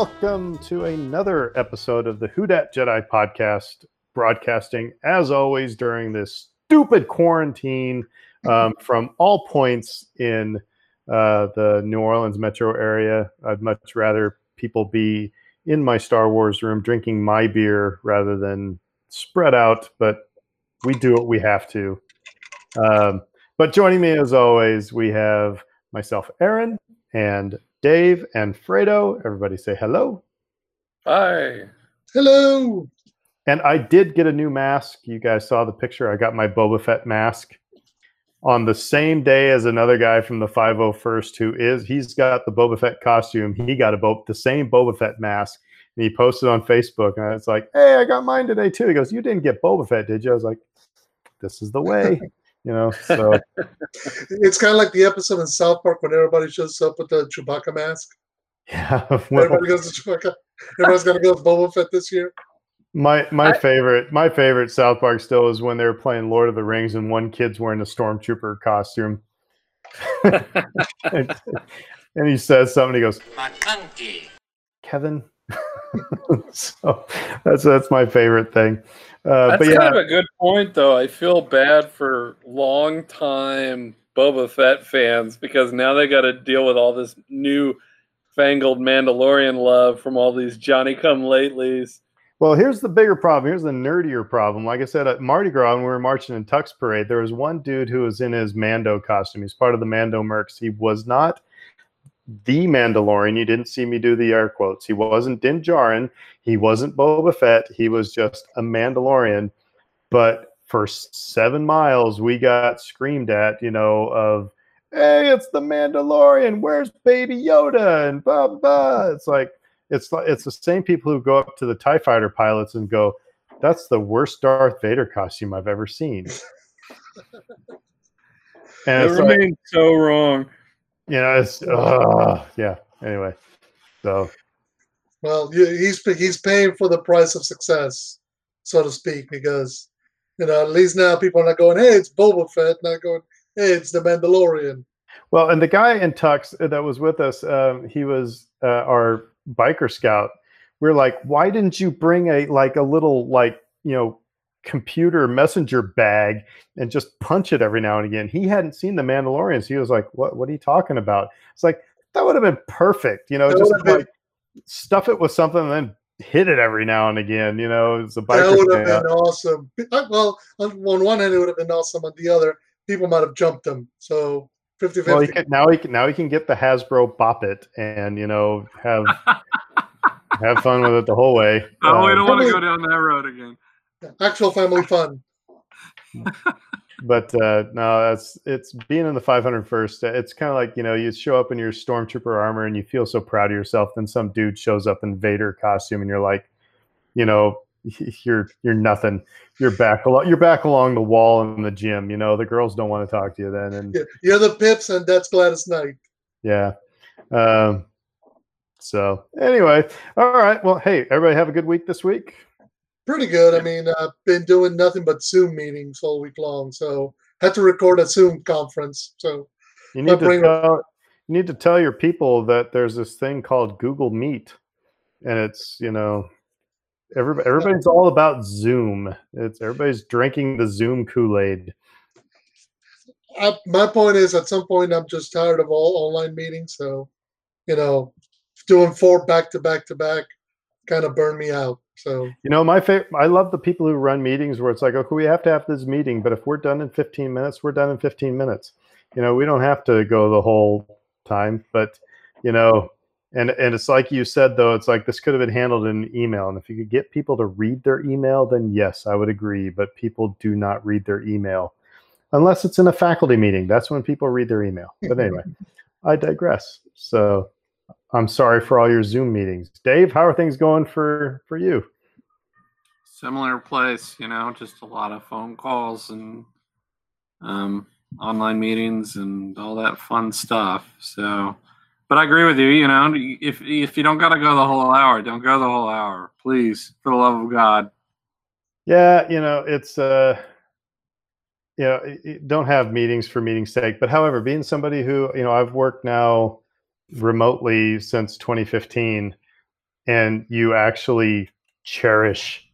welcome to another episode of the Who Dat Jedi podcast, broadcasting as always during this stupid quarantine um, from all points in uh, the New Orleans metro area. I'd much rather people be in my Star Wars room drinking my beer rather than spread out, but we do what we have to. Um, but joining me as always, we have myself, Aaron, and Dave and Fredo. Everybody say hello. Hi. Hello. And I did get a new mask. You guys saw the picture. I got my Boba Fett mask on the same day as another guy from the 501st who is he's got the Boba Fett costume. He got a Bo- the same Boba Fett mask and he posted on Facebook and it's like, "Hey, I got mine today too." He goes, "You didn't get Boba Fett, did you?" I was like, "This is the way." you know, so it's kind of like the episode in South Park when everybody shows up with the Chewbacca mask. Yeah, well, everybody goes to Chewbacca. Everybody's gonna go with Boba Fett this year. My my I, favorite my favorite South Park still is when they were playing Lord of the Rings and one kid's wearing a stormtrooper costume. and, and, he says something. He goes, Kevin. so that's that's my favorite thing. Uh, that's yeah. kind of a good point, though. I feel bad for long time Boba Fett fans because now they got to deal with all this new fangled Mandalorian love from all these Johnny Come Latelys well, here's the bigger problem. Here's the nerdier problem. Like I said, at Mardi Gras, when we were marching in Tucks Parade, there was one dude who was in his Mando costume. He's part of the Mando Mercs. He was not the Mandalorian. You didn't see me do the air quotes. He wasn't Din Djarin. He wasn't Boba Fett. He was just a Mandalorian. But for seven miles, we got screamed at, you know, of, hey, it's the Mandalorian. Where's Baby Yoda? And blah, blah. It's like, it's it's the same people who go up to the Tie Fighter pilots and go, "That's the worst Darth Vader costume I've ever seen." and it remains like, so wrong. You know, it's uh, yeah. Anyway, so well, he's he's paying for the price of success, so to speak, because you know at least now people are not going, "Hey, it's Boba Fett," not going, "Hey, it's the Mandalorian." Well, and the guy in Tucks that was with us, um, he was uh, our biker scout we are like why didn't you bring a like a little like you know computer messenger bag and just punch it every now and again. He hadn't seen the mandalorians he was like what what are you talking about? It's like that would have been perfect you know that just like been, stuff it with something and then hit it every now and again you know it's a biker that would have been awesome. Well on one hand it would have been awesome on the other people might have jumped them so 50 Well, he can, now he can now he can get the Hasbro Bop It and you know have have fun with it the whole way. Oh, um, we don't want to go down that road again. Actual family fun. but uh, no, that's it's being in the 501st. It's kind of like you know you show up in your stormtrooper armor and you feel so proud of yourself. Then some dude shows up in Vader costume and you're like, you know, you're you're nothing. You're back along. You're back along the wall in the gym. You know the girls don't want to talk to you then. And you're the pips, and that's Gladys Knight. Yeah. Um, so anyway, all right. Well, hey, everybody have a good week this week. Pretty good. I mean, I've been doing nothing but Zoom meetings all week long. So had to record a Zoom conference. So you need to tell, you need to tell your people that there's this thing called Google Meet, and it's you know Everybody, everybody's all about Zoom. It's everybody's drinking the Zoom Kool Aid. my point is, at some point, I'm just tired of all online meetings. So, you know, doing four back to back to back kind of burned me out. So, you know, my favorite, I love the people who run meetings where it's like, okay, we have to have this meeting, but if we're done in 15 minutes, we're done in 15 minutes. You know, we don't have to go the whole time, but you know, and and it's like you said though it's like this could have been handled in email and if you could get people to read their email then yes i would agree but people do not read their email unless it's in a faculty meeting. That's when people read their email. But anyway i digress. So i'm sorry for all your zoom meetings dave how are things going for for you similar place you know just a lot of phone calls and um, online meetings and all that fun stuff so but I agree with you. You know, if if you don't got to go the whole hour, don't go the whole hour, please, for the love of God. Yeah, you know, it's uh, you know, don't have meetings for meeting's sake. But however, being somebody who you know, I've worked now remotely since 2015. and you actually cherish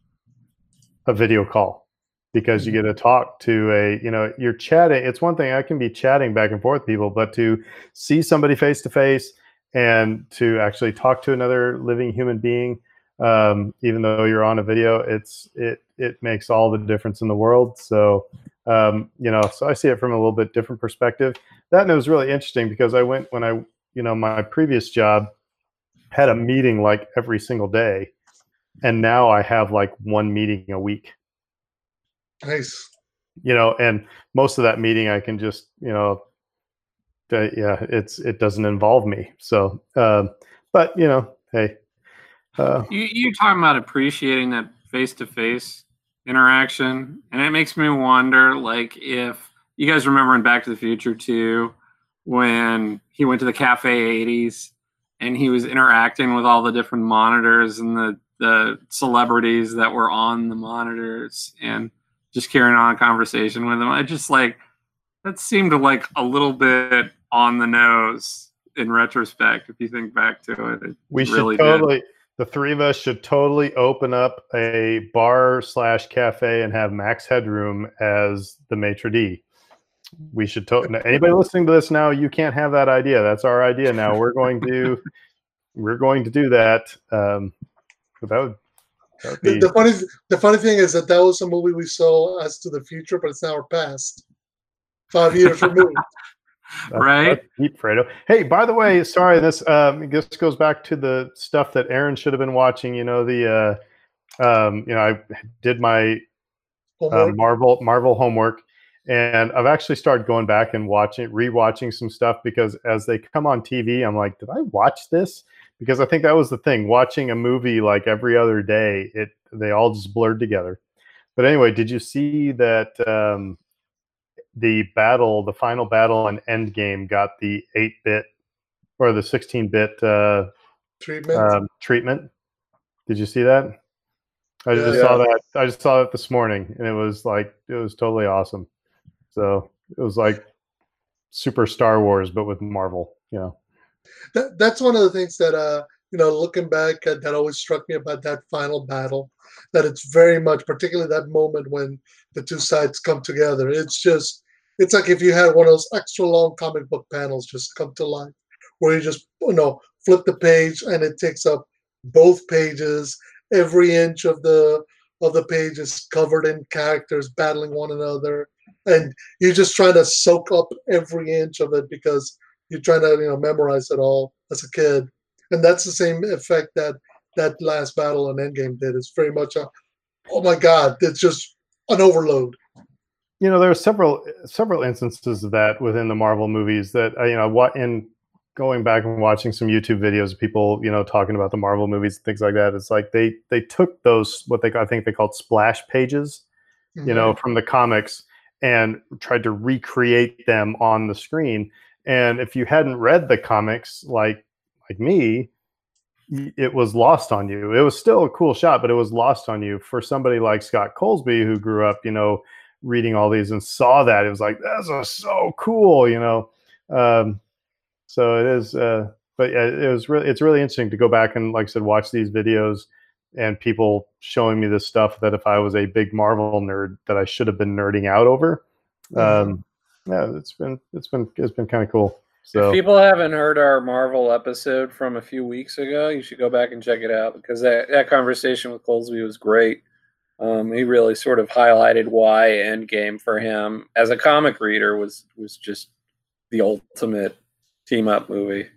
a video call because you get to talk to a you know you're chatting it's one thing i can be chatting back and forth with people but to see somebody face to face and to actually talk to another living human being um, even though you're on a video it's it it makes all the difference in the world so um, you know so i see it from a little bit different perspective that was really interesting because i went when i you know my previous job had a meeting like every single day and now i have like one meeting a week Nice. you know and most of that meeting i can just you know uh, yeah it's it doesn't involve me so um but you know hey uh, You you talking about appreciating that face to face interaction, and it makes me wonder, like, if you guys remember in Back to the Future too, when he went to the Cafe 80s and he was interacting with all the different monitors and the the celebrities that were on the monitors and just carrying on a conversation with them. I just like that seemed like a little bit on the nose in retrospect if you think back to it. it we really should did. totally the three of us should totally open up a bar slash cafe and have max headroom as the maitre d we should totally anybody listening to this now you can't have that idea that's our idea now we're going to we're going to do that um but that would, that would The, be the funny the funny thing is that that was a movie we saw as to the future, but it's now our past. Five years removed. That's- Right? that's deep, Fredo. Hey, by the way, sorry, this um, this goes back to the stuff that Aaron should have been watching. You know, the uh, um, you know, I did my uh, Marvel Marvel homework, and I've actually started going back and watching, rewatching some stuff because as they come on TV, I'm like, did I watch this? Because I think that was the thing. Watching a movie like every other day, it they all just blurred together. But anyway, did you see that um, the battle, the final battle in Endgame, got the eight bit or the sixteen bit uh, treatment. um, treatment. Did you see that? I Yeah. just saw that. I just saw it this morning, and it was like it was totally awesome. So it was like super Star Wars, but with Marvel. You know, that, that's one of the things that uh you know looking back at, that always struck me about that final battle that it's very much particularly that moment when the two sides come together it's just it's like if you had one of those extra long comic book panels just come to life where you just you know flip the page and it takes up both pages every inch of the of the page is covered in characters battling one another. And you're just trying to soak up every inch of it because you're trying to you know memorize it all as a kid. And that's the same effect that that last battle in endgame did. It's very much a oh my god it's just an overload. You know there are several several instances of that within the Marvel movies that uh, you know what in going back and watching some YouTube videos of people you know talking about the Marvel movies and things like that. It's like they they took those what they I think they called splash pages you know, from the comics and tried to recreate them on the screen. And if you hadn't read the comics like like me, it was lost on you. It was still a cool shot, but it was lost on you. For somebody like Scott Colesby who grew up, you know, reading all these and saw that, it was like, this is so cool, you know. Um, so it is uh but yeah, it was really it's really interesting to go back and like I said, watch these videos and people showing me this stuff that if I was a big Marvel nerd that I should have been nerding out over. Um, yeah, it's been it's been it's been kind of cool. So If people haven't heard our Marvel episode from a few weeks ago, you should go back and check it out because that, that conversation with Colesby was great. Um, he really sort of highlighted why Endgame for him as a comic reader was was just the ultimate team up movie.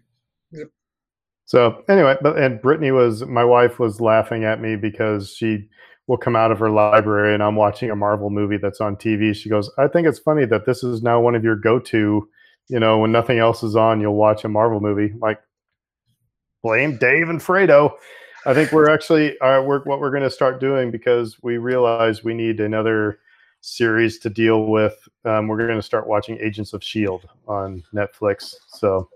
so anyway, but and Brittany was my wife was laughing at me because she will come out of her library and I'm watching a Marvel movie that's on TV. She goes, I think it's funny that this is now one of your go to, you know, when nothing else is on, you'll watch a Marvel movie. Like blame Dave and Fredo. I think we're actually uh, we're, what we're going to start doing because we realize we need another series to deal with. Um, we're going to start watching Agents of Shield on Netflix. So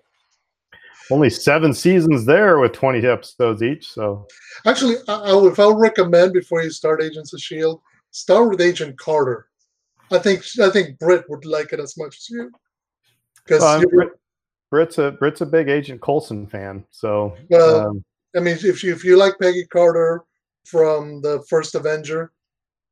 only seven seasons there with twenty episodes each. So actually I, if i would recommend before you start agents of shield start with agent carter i think i think brit would like it as much as you because um, Brit, Brit's a Brit's a big Agent Coulson fan. So Well, um, I mean, if you if you like Peggy Carter from the first Avenger,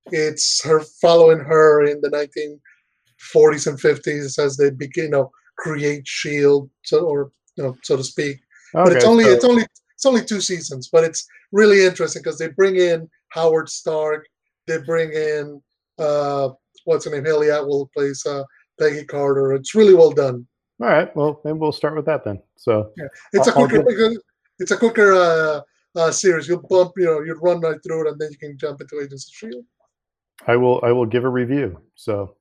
it's her following her in the 1940s and 50s as they begin, you know, create Shield, so or you know, so to speak. but it's only so- it's only it's only two seasons, but it's really interesting because they bring in Howard Stark, they bring in uh what's her name, Hayley Atwell plays uh, Peggy Carter. It's really well done. all right. Well, then we'll start with that then. So It's a I'll- I'll quicker it's a quicker uh, uh, series. You'll bump, you know, you run right through it, and then you can jump into Agents of Shield. I will I will give a review. So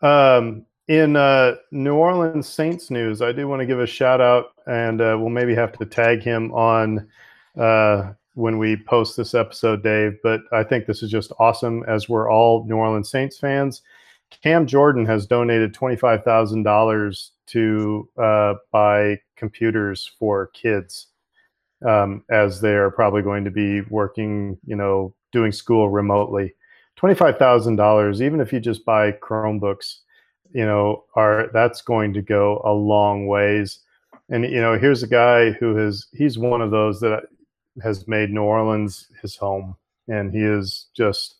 um, in uh, New Orleans Saints news, I do want to give a shout out, and uh, we'll maybe have to tag him on uh, when we post this episode, Dave. But I think this is just awesome, as we're all New Orleans Saints fans. Cam Jordan has donated twenty five thousand dollars to uh, buy computers for kids, um, as they are probably going to be working, you know, doing school remotely twenty-five thousand dollars, even if you just buy Chromebooks, you know, are that's going to go a long ways. And you know, here's a guy who has he's one of those that has made New Orleans his home, and he is just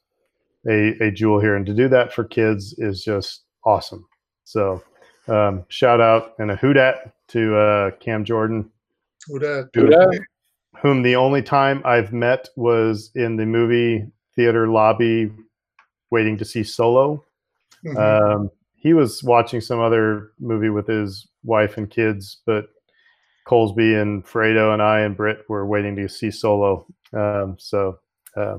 a a jewel here. And to do that for kids is just awesome. So, um, shout out and a hoot at to uh, Cam Jordan Who that? who- whom the only time I've met was in the movie theater lobby waiting to see Solo. Mhm. Um, he was watching some other movie with his wife and kids, but Colesby and Fredo and I and Britt were waiting to see Solo. Um, so uh,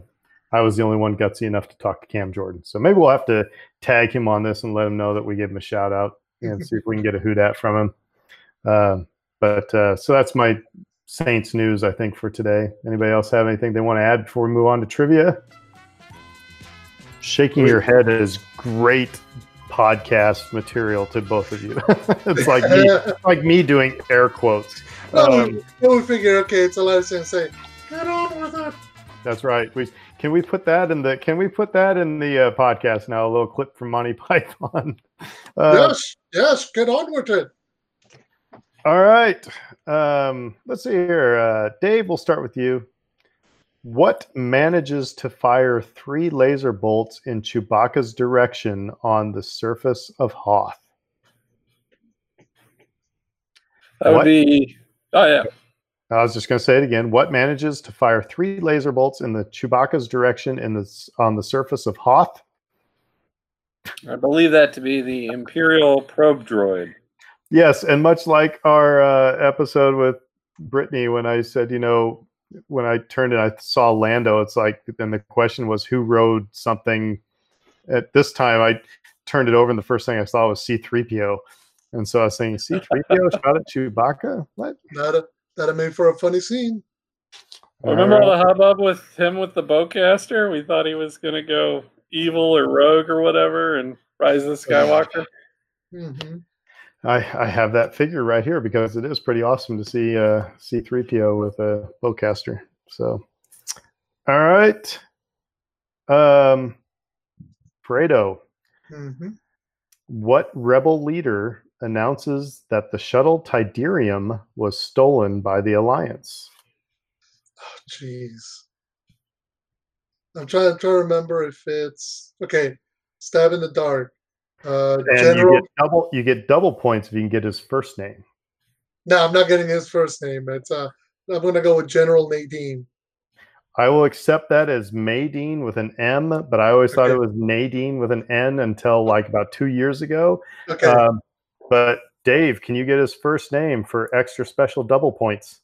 I was the only one gutsy enough to talk to Cam Jordan. So maybe we'll have to tag him on this and let him know that we gave him a shout out and see if we can get a hoot at from him. Um, but uh, so that's my Saints news, I think, for today. Anybody else have anything they want to add before we move on to trivia? Shaking your head is great podcast material to both of you. it's like me, it's like me doing air quotes. Well, Um, we, well, figure, okay, it's a lot of things to say. Get on with it. that's right. We can we put that in the can we put that in the uh, podcast now? A little clip from Monty Python. Uh, yes, yes, get on with it. All right. Um, let's see here. Uh, Dave, we'll start with you. What manages to fire three laser bolts in Chewbacca's direction on the surface of Hoth? That would What? be. Oh yeah. I was just going to say it again. What manages to fire three laser bolts in the Chewbacca's direction in the on the surface of Hoth? I believe that to be the Imperial probe droid. Yes, and much like our uh, episode with Brittany, when I said, you know, when I turned and I saw Lando, it's like, then the question was who rode something. At this time, I turned it over, and the first thing I saw was C3PO, and so I was saying, C3PO shot at Chewbacca. What? That a, that made for a funny scene. Remember all Alright. the hubbub with him with the bowcaster? We thought he was gonna go evil or rogue or whatever, and Rise of the Skywalker. hmm I, I have that figure right here because it is pretty awesome to see uh, C3PO with a bowcaster. So, all right. Um, Fredo, hmm what rebel leader announces that the shuttle Tydirium was stolen by the Alliance? Oh, jeez. I'm trying, I'm trying to remember if it's okay. Stab in the dark. Uh, And General. you get double you get double points if you can get his first name. No, I'm not getting his first name. It's uh, I'm gonna go with General Nadine. I will accept that as Madine with an M, but I always thought Okay. it was Nadine with an N until like about two years ago. Okay. Um, but Dave, can you get his first name for extra special double points?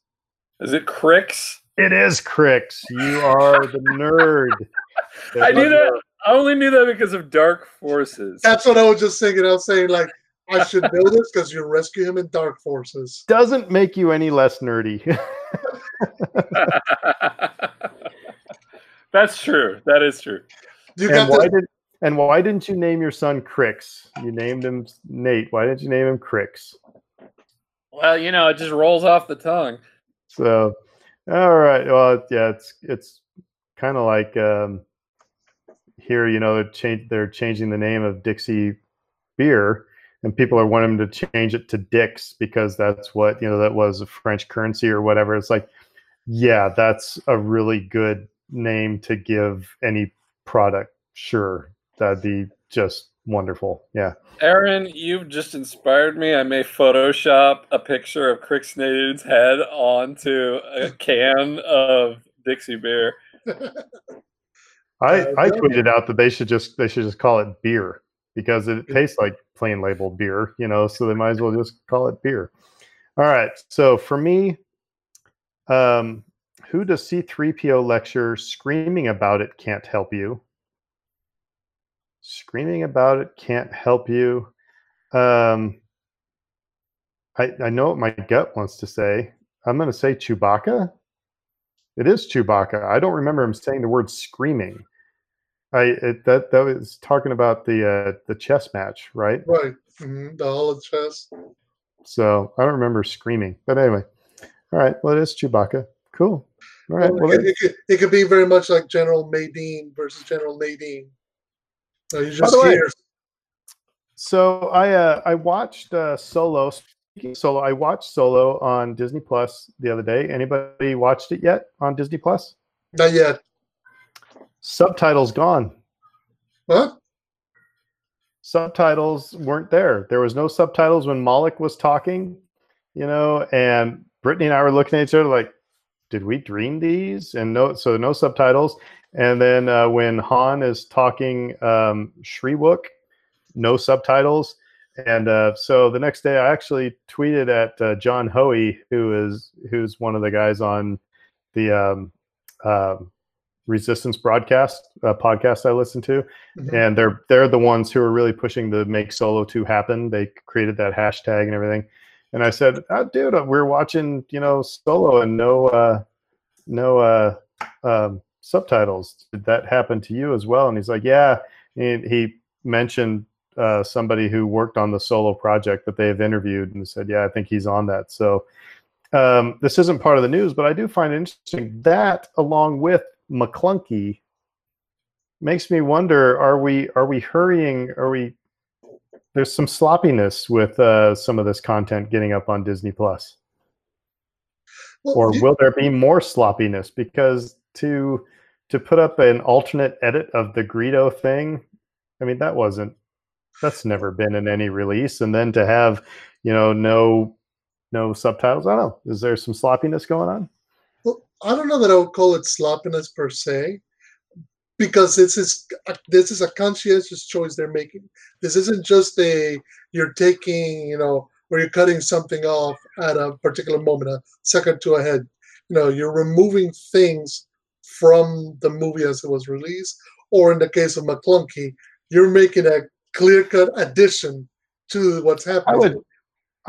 Is it Crix? It is Crix. You are the nerd. I knew that. I only knew that because of Dark Forces. That's what I was just thinking. I was saying like I should know this because you rescue him in Dark Forces. Doesn't make you any less nerdy. That's true. That is true. You and got why the did and why didn't you name your son Crix? You named him Nate. Why didn't you name him Crix? Well, you know, it just rolls off the tongue. So, all right. Well, yeah, it's it's kind of like um, here. You know, they're change they're changing the name of Dixie beer, and people are wanting to change it to Dix because that's what you know that was a French currency or whatever. It's like Yeah, that's a really good name to give any product. Sure, that'd be just wonderful. Yeah. Aaron, you've just inspired me. I may Photoshop a picture of Crixnade's head onto a can of Dixie beer. I, Uh, I tweeted out that they should just they should just call it beer because it tastes like plain label beer, you know, so they might as well just call it beer. All right. So for me, um, who does C3PO lecture screaming about it can't help you? Screaming about it can't help you. Um, I, I know what my gut wants to say. I'm going to say Chewbacca. It is Chewbacca. I don't remember him saying the word screaming. I it, that that was talking about the uh, the chess match, right? Right. hmm The holo chess. So I don't remember screaming. But anyway, all right. Well, it is Chewbacca. Cool. All right. Well, Well, it, it, could, it could be very much like General Madine versus General Nadine. So you just way- so I uh, I watched uh, Solo. Speaking of Solo, I watched Solo on Disney Plus the other day. Anybody watched it yet on Disney Plus? not yet. Subtitles gone. What? subtitles weren't there. There was no subtitles when Moloch was talking, you know, and Brittany and I were looking at each other like, did we dream these? And no, so no subtitles. And then uh, when Han is talking um, Shyriiwook, no subtitles. And uh, so the next day, I actually tweeted at uh, John Hoey, who is who's one of the guys on the um, um Resistance broadcast uh, podcast I listen to. Mhm. and they're they're the ones who are really pushing the make solo 2 happen. They created that hashtag and everything. And i said oh, dude uh, we're watching you know solo and no uh no uh um, subtitles. Did that happen to you as well? And he's like yeah. And he mentioned uh, somebody who worked on the solo project that they have interviewed and said yeah i think he's on that. So um, this isn't part of the news but i do find it interesting that along with Maclunkey makes me wonder are we are we hurrying are we there's some sloppiness with uh, some of this content getting up on disney plus. Well, or will there be more sloppiness? Because to to put up an alternate edit of the greedo thing i mean that wasn't that's never been in any release. And then to have you know no no subtitles i don't know. Is there some sloppiness going on I don't know that I would call it sloppiness per se, because this is this is a conscientious choice they're making. This isn't just a you're taking, you know, where you're cutting something off at a particular moment, a second to ahead. You know, you're removing things from the movie as it was released, or in the case of Maclunkey, you're making a clear-cut addition to what's happening. i would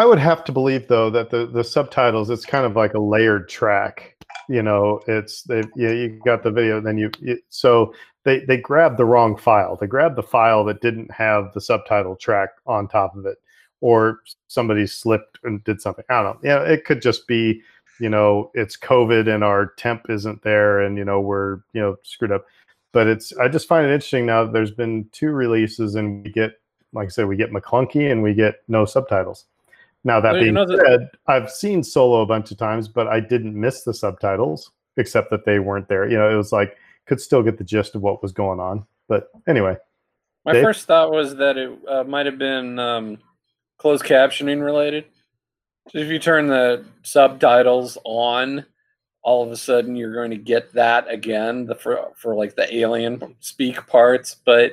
i would have to believe though that the the subtitles it's kind of like a layered track you know it's they yeah you got the video then you it, so they they grabbed the wrong file. They grabbed the file that didn't have the subtitle track on top of it or somebody slipped and did something. I don't know. Yeah it could just be you know it's covid and our temp isn't there and you know we're you know screwed up. But it's i just find it interesting now that there's been two releases and we get like i said we get Maclunkey and we get no subtitles now that being know that- said i've seen solo a bunch of times but i didn't miss the subtitles except that they weren't there you know it was like could still get the gist of what was going on but anyway My Dave? first thought was that it uh, might have been um, closed captioning related. So if you turn the subtitles on, all of a sudden you're going to get that again the for, for like the alien speak parts. But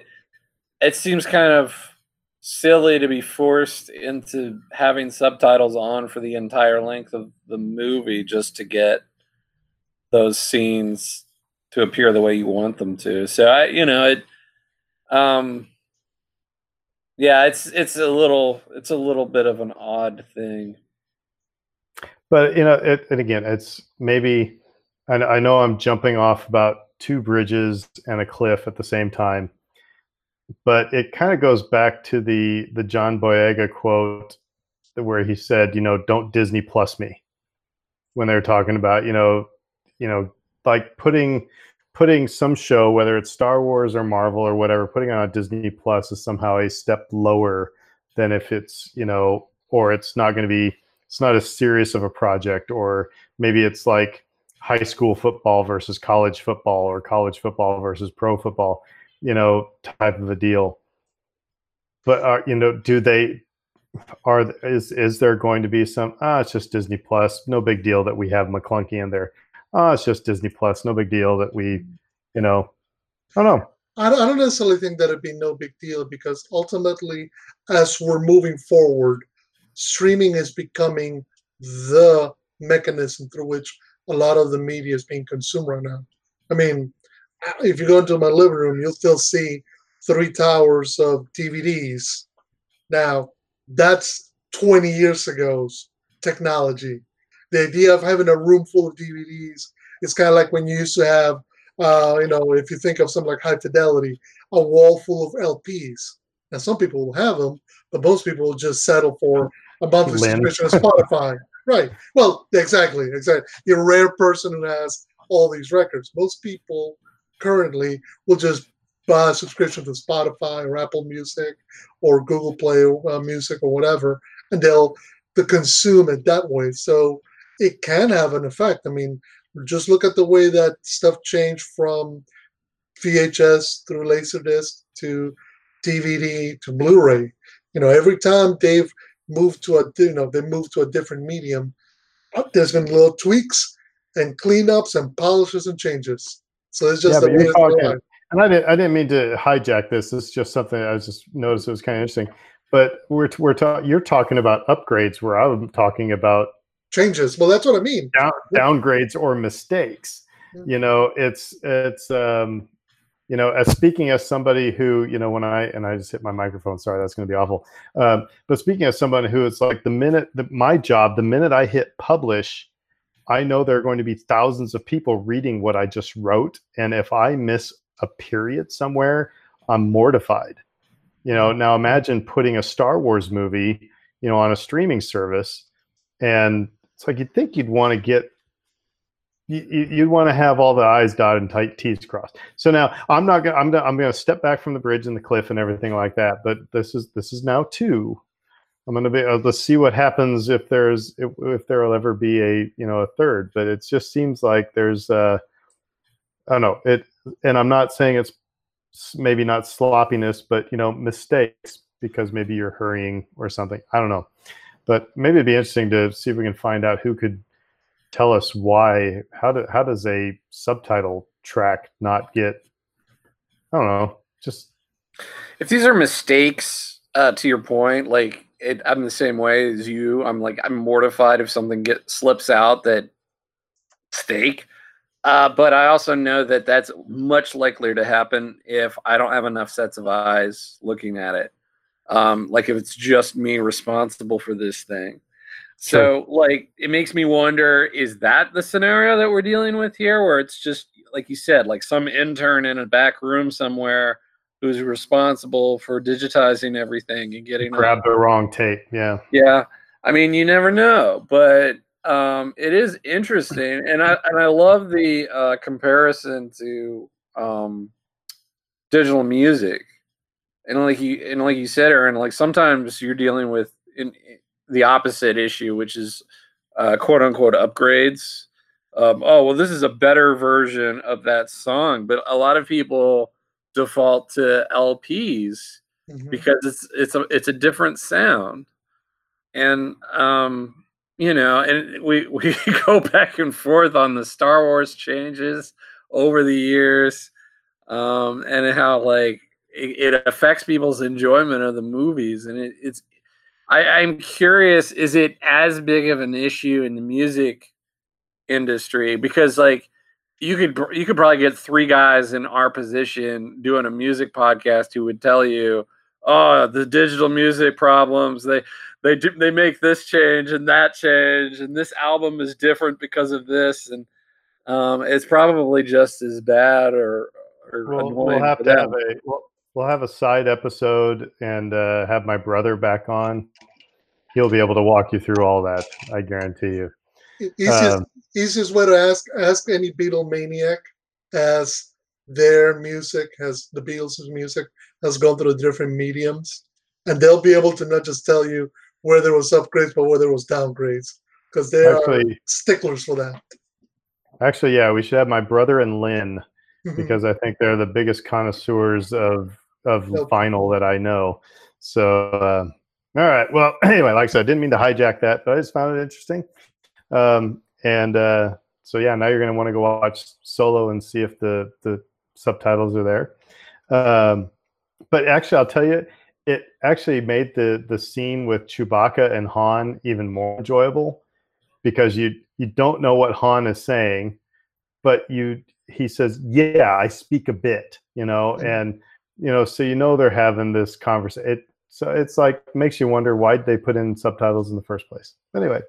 it seems kind of silly to be forced into having subtitles on for the entire length of the movie just to get those scenes to appear the way you want them to. So I, you know, it. Um, yeah, it's it's a little it's a little bit of an odd thing. but you know it, and again it's maybe I, I know i'm jumping off about two bridges and a cliff at the same time but it kind of goes back to the the john boyega quote where he said you know don't disney plus me when they're talking about you know you know like putting putting some show whether it's star wars or marvel or whatever putting on a disney plus is somehow a step lower than if it's you know or it's not going to be it's not as serious of a project or maybe it's like high school football versus college football or college football versus pro football, you know, type of a deal. But are you know, do they are is is there going to be some ah it's just Disney Plus, no big deal that we have Maclunkey in there. Ah, it's just Disney Plus, no big deal that we, you know, I don't know. I don't necessarily think that it'd be no big deal because ultimately, as we're moving forward, streaming is becoming the mechanism through which a lot of the media is being consumed right now. I mean, if you go into my living room, you'll still see three towers of DVDs. Now, that's 20 years ago's technology. The idea of having a room full of DVDs is kind of like when you used to have, uh, you know, if you think of something like High Fidelity, a wall full of LPs. Now, some people will have them, but most people will just settle for a monthly subscription of Spotify. right. Well, exactly, exactly. You're a rare person who has all these records. Most people currently will just buy a subscription to Spotify or Apple Music or Google Play uh, Music or whatever, and they'll to consume it that way. So it can have an effect. I mean, just look at the way that stuff changed from VHS through Laserdisc to DVD to Blu-ray. You know, every time they've moved to a you know they moved to a different medium, there's been little tweaks and cleanups and polishes and changes. So it's just Yeah, but you're talking- and I didn't, I didn't mean to hijack this. This is just something I just noticed it was kind of interesting. But we're we're ta- you're talking about upgrades, where I'm talking about changes. Well, that's what I mean. down, downgrades or mistakes. Mhm. You know, it's it's um, you know, as speaking as somebody who you know when I and I just hit my microphone. Sorry, that's going to be awful. Um, but speaking as somebody who it's like the minute the, my job, the minute I hit publish, I know there are going to be thousands of people reading what I just wrote, and if I miss a period somewhere, I'm mortified. You know, now imagine putting a Star Wars movie, you know, on a streaming service, and it's like you'd think you'd want to get you, you- you'd want to have all the I's dotted and tight T's crossed. So now I'm not gonna I'm gonna I'm gonna step back from the bridge and the cliff and everything like that. But this is this is now two. I'm gonna be uh, let's see what happens if there's if, if there will ever be a you know a third. But it just seems like there's uh I don't know it, and I'm not saying it's maybe not sloppiness, but you know mistakes because maybe you're hurrying or something. I don't know, but maybe it'd be interesting to see if we can find out who could tell us why. How do how does a subtitle track not get? I don't know. Just if these are mistakes uh, to your point like it, i'm the same way as you. I'm like i'm mortified if something get slips out that steak uh, but i also know that that's much likelier to happen if i don't have enough sets of eyes looking at it. Um, like if it's just me responsible for this thing. So like it makes me wonder is that the scenario that we're dealing with here where it's just like you said like some intern in a back room somewhere who's responsible for digitizing everything and getting all- grab the wrong tape. Yeah. yeah i mean you never know but um, it is interesting and i and i love the uh, comparison to um, digital music and like you and like you said aaron like sometimes you're dealing with in, the opposite issue which is uh, quote unquote upgrades um, oh well this is a better version of that song but a lot of people default to lps Mhm. because it's it's a it's a different sound. And um you know and we we go back and forth on the star wars changes over the years um and how like it, it affects people's enjoyment of the movies. And it, it's I, i'm curious is it as big of an issue in the music industry? Because like you could you could probably get three guys in our position doing a music podcast who would tell you oh the digital music problems they they do they make this change and that change and this album is different because of this and um, it's probably just as bad or, or We'll, we'll have to have a we'll, we'll have a side episode and uh, have my brother back on. He'll be able to walk you through all that. I guarantee you. Easiest Um, easiest way to ask ask any Beatle maniac as their music has the Beatles' music has gone through different mediums, and they'll be able to not just tell you where there was upgrades, but where there was downgrades, because they are sticklers for that. Actually, yeah, we should have my brother and Lynn Mhm. because I think they're the biggest connoisseurs of of Nope. vinyl that I know. So, uh, all right. Well, anyway, like I said, I didn't mean to hijack that, but I just found it interesting. Um, and uh, so, yeah, now you're going to want to go watch Solo and see if the the subtitles are there. Um, but actually, I'll tell you, it actually made the the scene with Chewbacca and Han even more enjoyable because you you don't know what Han is saying, but you he says, "Yeah, I speak a bit," you know, Mhm. and you know, so you know they're having this conversation. It so it's like makes you wonder why they put in subtitles in the first place. Anyway,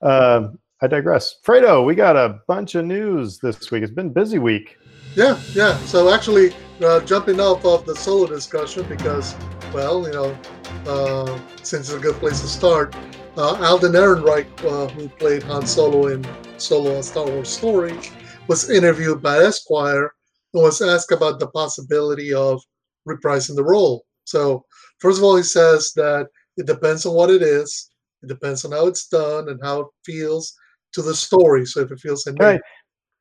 um, I digress. Fredo, we got a bunch of news this week. It's been busy week. Yeah, yeah. So actually, uh, jumping off of the solo discussion because, well, you know, uh, since it's a good place to start, uh, Alden Ehrenreich, uh, who played Han Solo in Solo: A Star Wars Story, was interviewed by Esquire and was asked about the possibility of reprising the role. So, first of all, he says that it depends on what it is. It depends on how it's done and how it feels to the story. So, if it feels Can I,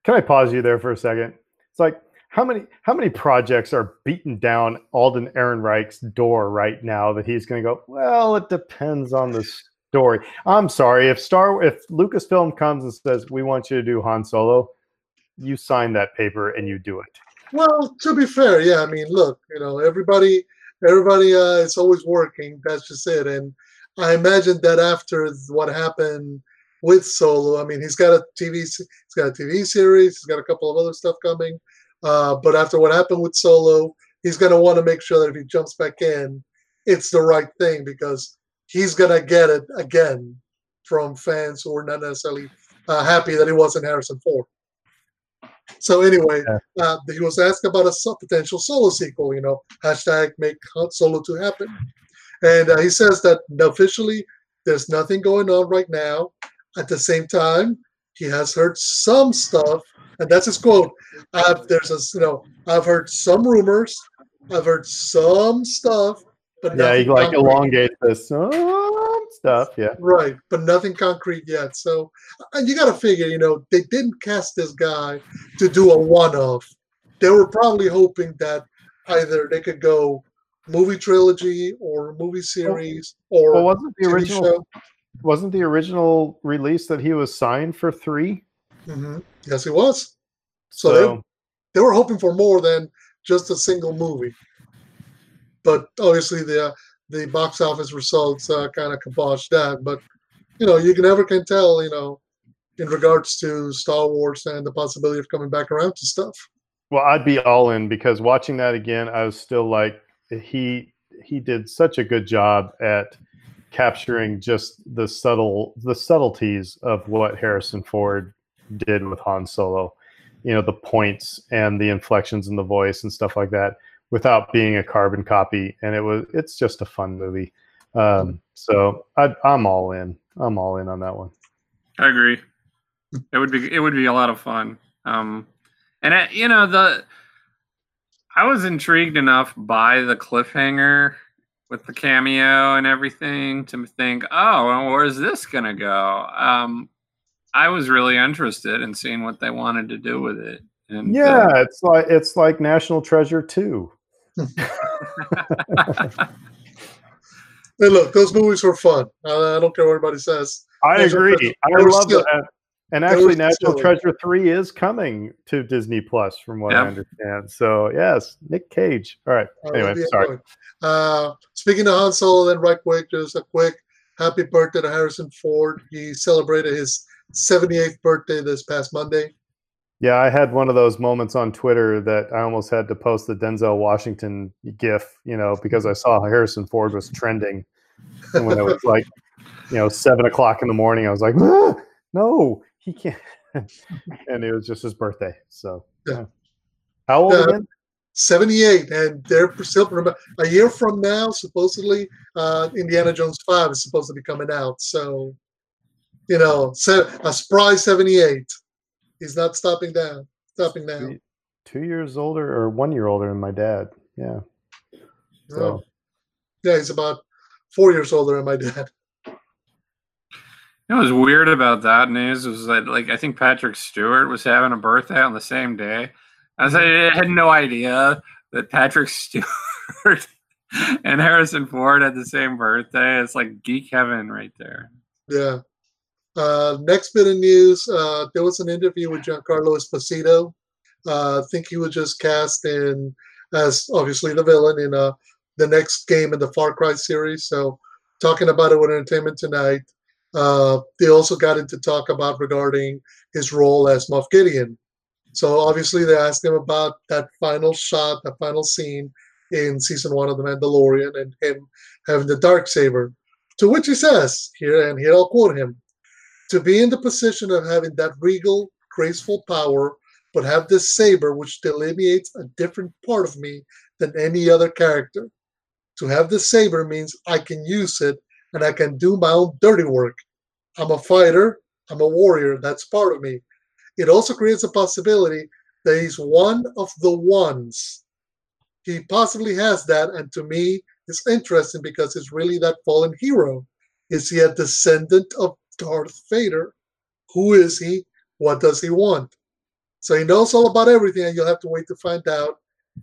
can I pause you there for a second? It's like how many how many projects are beating down Alden Ehrenreich's door right now that he's going to go? Well, it depends on the story. I'm sorry if Star if Lucasfilm comes and says we want you to do Han Solo, you sign that paper and you do it. Well, to be fair, yeah. I mean, look, you know, everybody, everybody uh, is always working. That's just it. And I imagine that after what happened with Solo, I mean, he's got a TV, he's got a TV series, he's got a couple of other stuff coming. Uh, but after what happened with Solo, he's gonna want to make sure that if he jumps back in, it's the right thing because he's gonna get it again from fans who are not necessarily uh, happy that it wasn't Harrison Ford. So anyway, uh, he was asked about a potential solo sequel, you know, hashtag make Solo 2 happen. And uh, he says that officially there's nothing going on right now. At the same time, he has heard some stuff, and that's his quote. Uh, there's a, you know, I've heard some rumors, I've heard some stuff, but Yeah, he like elongates this some stuff. Yeah. Right, but nothing concrete yet. So, and you got to figure, you know, they didn't cast this guy to do a one-off. They were probably hoping that either they could go movie trilogy or movie series or Well, wasn't the TV original show. wasn't the original release that he was signed for three? hmm Yes, it was. So, So, they, they were hoping for more than just a single movie. But obviously, the uh, the box office results uh, kind of kiboshed that. But you know, you can never can tell. You know, in regards to Star Wars and the possibility of coming back around to stuff. well, I'd be all in because watching that again, I was still like he he did such a good job at capturing just the subtle the subtleties of what Harrison Ford did with Han Solo. You know, the points and the inflections in the voice and stuff like that without being a carbon copy and it was it's just a fun movie. Um, so I, I'm all in. I'm all in on that one. I agree. It would be it would be a lot of fun. Um, and you know the I was intrigued enough by the cliffhanger with the cameo and everything to think, oh, well, where's this gonna go? Um, I was really interested in seeing what they wanted to do with it. And Yeah, uh, it's like it's like National Treasure 2. Hey, look, those movies were fun. Uh, I don't care what anybody says. I Those agree. just- I love still- that. And actually, National silly. Treasure 3 is coming to Disney Plus, from what I understand. So, yes, Nick Cage. All right. Uh, Anyway, yeah, sorry. fine. Uh, speaking of Han Solo, then right quick, just a quick happy birthday to Harrison Ford. He celebrated his 78th birthday this past Monday. Yeah, I had one of those moments on Twitter that I almost had to post the Denzel Washington gif, you know, because I saw Harrison Ford was trending. And when it was like, you know, seven o'clock in the morning, I was like, "Ah, no, he can't. and it was just his birthday. So, Yeah. How old again? 78, and they're still remember a year from now, supposedly, uh, Indiana Jones 5 is supposed to be coming out. So, you know, so a surprise 78. He's not stopping down, stopping now. Two- Two years older or one year older than my dad. Yeah. Oh. So, Oh. Yeah, he's about four years older than my dad. You know, what was weird about that news was that, like, I think Patrick Stewart was having a birthday on the same day. I, was, mm-hmm. I had no idea that Patrick Stewart and Harrison Ford had the same birthday. It's like geek heaven right there. Yeah. Uh, next bit of news: uh, there was an interview with Giancarlo Esposito. Uh, I think he was just cast in as obviously the villain in uh, the next game in the Far Cry series. So, talking about it with Entertainment Tonight, uh, they also got into talk about regarding his role as Moff Gideon. So obviously they asked him about that final shot, that final scene in season one of The Mandalorian, and him having the dark saber. To which he says here, and here I'll quote him: "To be in the position of having that regal, graceful power, but have this saber which delineates a different part of me than any other character. To have the saber means I can use it and I can do my own dirty work. I'm a fighter, I'm a warrior, that's part of me. It also creates a possibility that he's one of the ones. He possibly has that, and to me, it's interesting because it's really that fallen hero. Is he a descendant of Darth Vader? Who is he? What does he want? So he knows all about everything, and you'll have to wait to find out.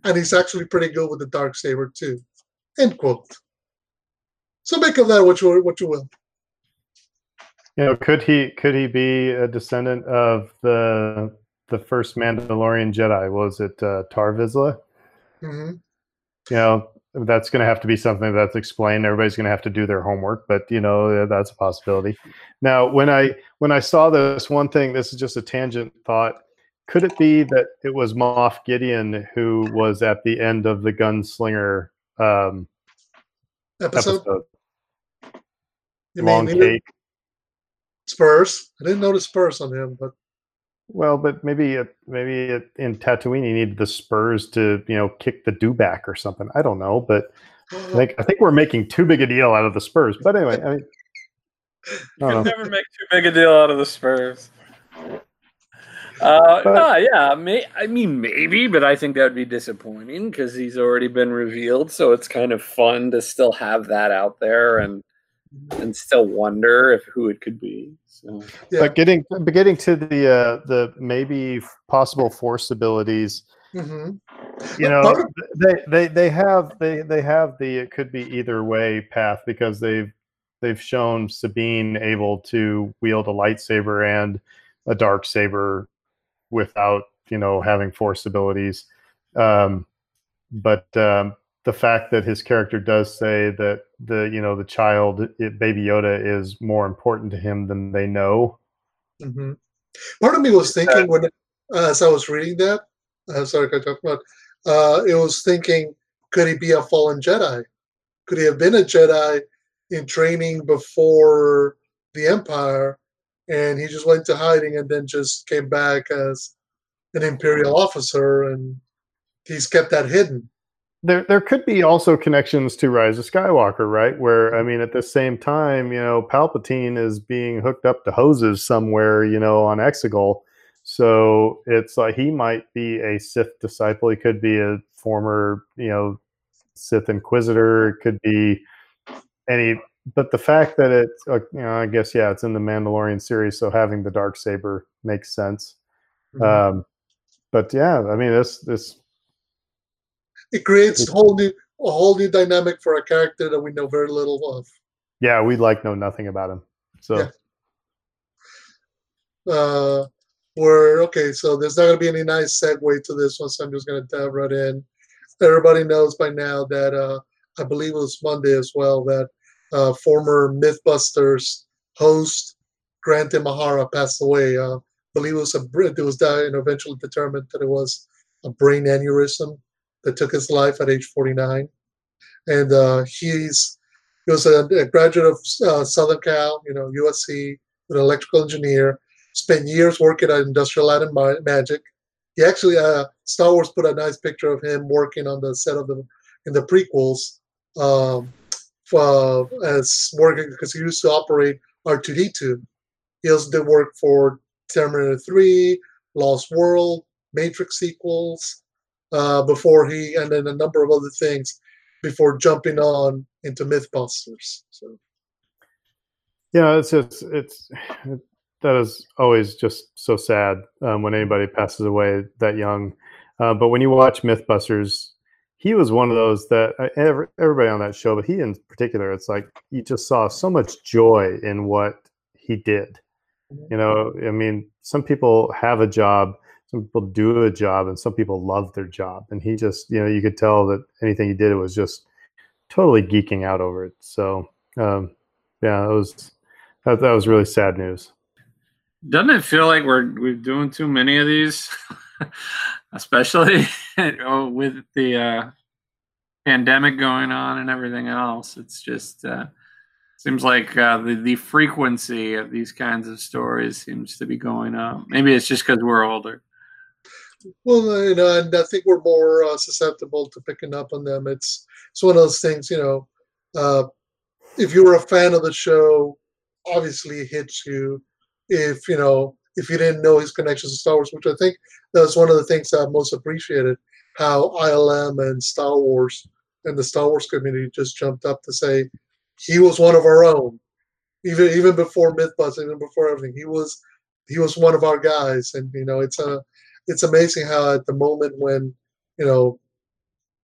And he's actually pretty good with the dark saber too. End quote. So make of that what you what you will. You know, could he could he be a descendant of the the first Mandalorian Jedi? Was it uh, Tar Vizsla? Mm-hmm. You know, that's going to have to be something that's explained. Everybody's going to have to do their homework, but you know that's a possibility. Now, when I when I saw this one thing, this is just a tangent thought. Could it be that it was Moff Gideon who was at the end of the gunslinger um, Episode. episode? Long cake. Spurs? I didn't notice Spurs on him, but Well, but maybe it, maybe it, in Tatooine you need the spurs to you know kick the do dewback or something. I don't know, but I think I think we're making too big a deal out of the spurs. But anyway, I mean, I You never make too big a deal out of the Spurs. Uh, But- no, yeah, may, I mean maybe, but I think that would be disappointing because he's already been revealed. So it's kind of fun to still have that out there and and still wonder if who it could be. So yeah. But getting but getting to the uh, the maybe possible force abilities, hmm you know, part of- they they they have they they have the it could be either way path because they've they've shown Sabine able to wield a lightsaber and a dark saber without you know having force abilities. Um, but um, the fact that his character does say that the you know the child it, baby Yoda is more important to him than they know. hmm Part of me was thinking when, uh, as I was reading that, uh, sorry, I talk about. Uh, it was thinking, could he be a fallen Jedi? Could he have been a Jedi in training before the Empire, and he just went to hiding and then just came back as an Imperial officer, and he's kept that hidden. There there could be also connections to Rise of Skywalker, right? Where I mean, at the same time, you know, Palpatine is being hooked up to hoses somewhere, you know, on Exegol. So it's like he might be a Sith disciple. He could be a former, you know, Sith Inquisitor. It could be any. But the fact that it's, you know, I guess yeah, it's in the Mandalorian series, so having the dark saber makes sense. Um, but yeah, I mean, this this it creates a whole new a whole new dynamic for a character that we know very little of. yeah, we like know nothing about him. So. Yeah. uh, where okay, so there's not going to be any nice segue to this one, so I'm just going to dive right in. Everybody knows by now that uh, I believe it was Monday as well that uh, former MythBusters host Grant Imahara passed away. Uh, I believe it was a it was died and eventually determined that it was a brain aneurysm that took his life at age 49, and uh, he's he was a, a graduate of uh, Southern Cal, you know, USC, an electrical engineer. Spent years working at Industrial Light and Ma- Magic. He actually, uh, Star Wars put a nice picture of him working on the set of the in the prequels, um, for, as working because he used to operate R2D2. He also did work for Terminator 3, Lost World, Matrix sequels, uh, before he, and then a number of other things before jumping on into MythBusters. So Yeah, it's just it's it, that is always just so sad um, when anybody passes away that young. Uh, but when you watch MythBusters, he was one of those that uh, every, everybody on that show, but he in particular, it's like you just saw so much joy in what he did. You know, I mean, some people have a job, some people do a job, and some people love their job. And he just, you know, you could tell that anything he did it was just totally geeking out over it. So, um, yeah, it was that, that was really sad news. Doesn't it feel like we're we're doing too many of these, especially with the uh, pandemic going on and everything else? It's just uh, seems like uh, the the frequency of these kinds of stories seems to be going up. Maybe it's just because we're older. Well, you know, and I think we're more uh, susceptible to picking up on them. It's it's one of those things, you know. Uh, if you were a fan of the show, obviously it hits you. If you know, if you didn't know his connections to Star Wars, which I think that's one of the things I most appreciated, how ILM and Star Wars and the Star Wars community just jumped up to say, he was one of our own. Even even before MythBusters, even before everything, he was he was one of our guys. And you know, it's a it's amazing how at the moment when you know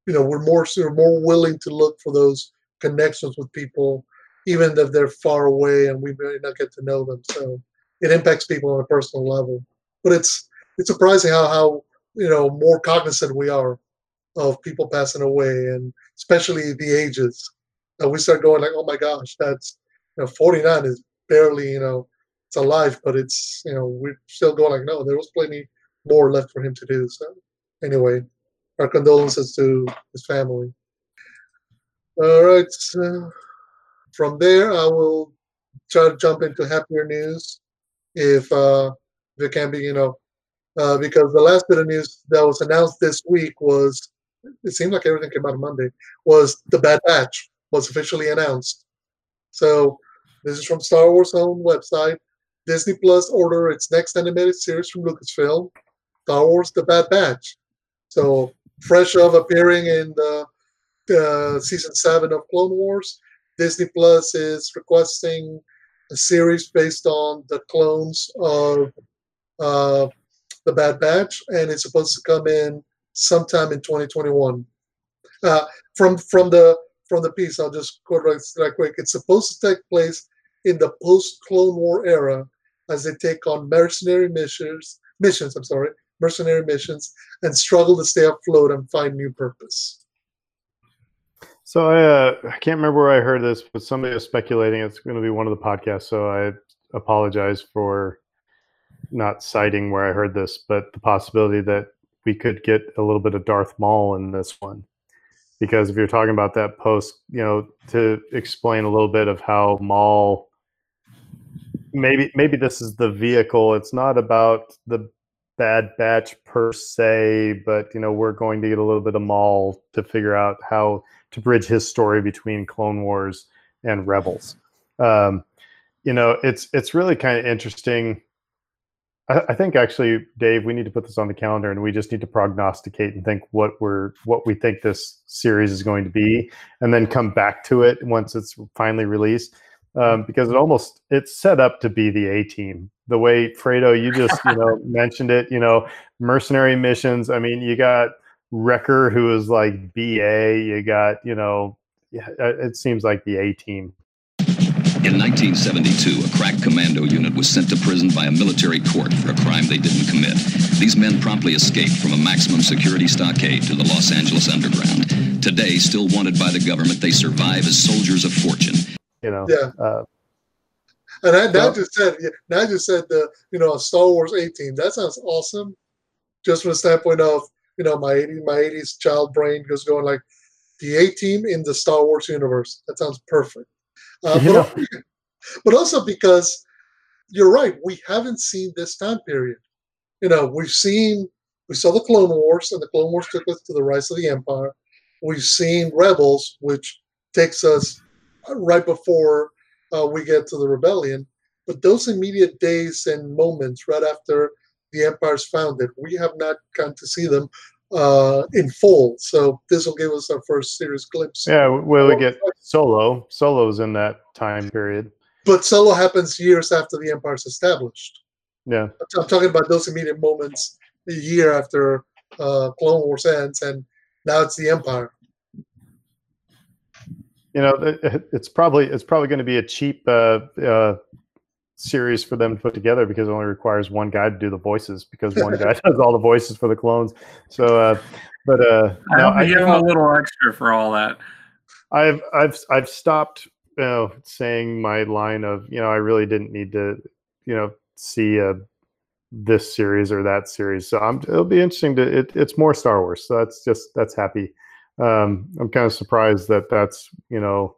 you know we're more we're more willing to look for those connections with people, even if they're far away and we may not get to know them. So it impacts people on a personal level. But it's it's surprising how how you know more cognizant we are of people passing away and especially the ages and we start going like, oh my gosh, that's you know, 49 is barely, you know, it's alive, but it's you know, we're still going like, no, there was plenty more left for him to do. So anyway, our condolences to his family. All right. So from there, I will try to jump into happier news if uh, if it can be, you know, uh, because the last bit of news that was announced this week was it seemed like everything came out on Monday was the Bad Batch was officially announced. So this is from Star Wars' own website. Disney Plus order its next animated series from Lucasfilm, Star Wars: The Bad Batch. So fresh of appearing in the uh, season seven of Clone Wars, Disney Plus is requesting a series based on the clones of uh, the Bad Batch, and it's supposed to come in sometime in 2021. Uh, from from the from the piece, I'll just quote right, right quick. It's supposed to take place in the post Clone War era as they take on mercenary missions, missions, I'm sorry, mercenary missions, and struggle to stay afloat and find new purpose. So I, uh, I can't remember where I heard this, but somebody was speculating it's going to be one of the podcasts. So I apologize for not citing where I heard this, but the possibility that we could get a little bit of Darth Maul in this one because if you're talking about that post, you know, to explain a little bit of how Maul maybe maybe this is the vehicle. It's not about the Bad Batch per se, but you know, we're going to get a little bit of Maul to figure out how to bridge his story between Clone Wars and Rebels. Um, you know, it's it's really kind of interesting I, I think actually, Dave, we need to put this on the calendar, and we just need to prognosticate and think what we're what we think this series is going to be, and then come back to it once it's finally released. Um, because it almost it's set up to be the A team. The way Fredo, you just you know mentioned it. You know, mercenary missions. I mean, you got Wrecker, who is like BA. You got you know, it seems like the A team in 1972, a crack commando unit was sent to prison by a military court for a crime they didn't commit. These men promptly escaped from a maximum security stockade to the Los Angeles underground. Today, still wanted by the government, they survive as soldiers of fortune. You know, yeah. Uh, and I, now just said, yeah, now just said the you know Star Wars 18. That sounds awesome. Just from the standpoint of you know my 80s, my 80s child brain goes going like the A team in the Star Wars universe. That sounds perfect. Uh, but, also, but also because you're right, we haven't seen this time period. You know, we've seen we saw the Clone Wars, and the Clone Wars took us to the rise of the Empire. We've seen Rebels, which takes us right before uh, we get to the rebellion. But those immediate days and moments right after the Empire's founded, we have not gotten to see them uh, in full. So this will give us our first serious glimpse. Yeah, will we get Solo? Solo's in that time period. but Solo happens years after the Empire's established. Yeah. I'm talking about those immediate moments a year after uh, Clone Wars ends, and now it's the Empire. You know, it, it's probably it's probably going to be a cheap uh, uh, series for them to put together because it only requires one guy to do the voices because one guy does all the voices for the clones. So, uh, but uh, I no, you give him a little extra for all that. I've I've I've stopped you know saying my line of you know I really didn't need to you know see a this series or that series. So I'm, it'll be interesting to. It, it's more Star Wars, so that's just that's happy. Um, I'm kind of surprised that that's you know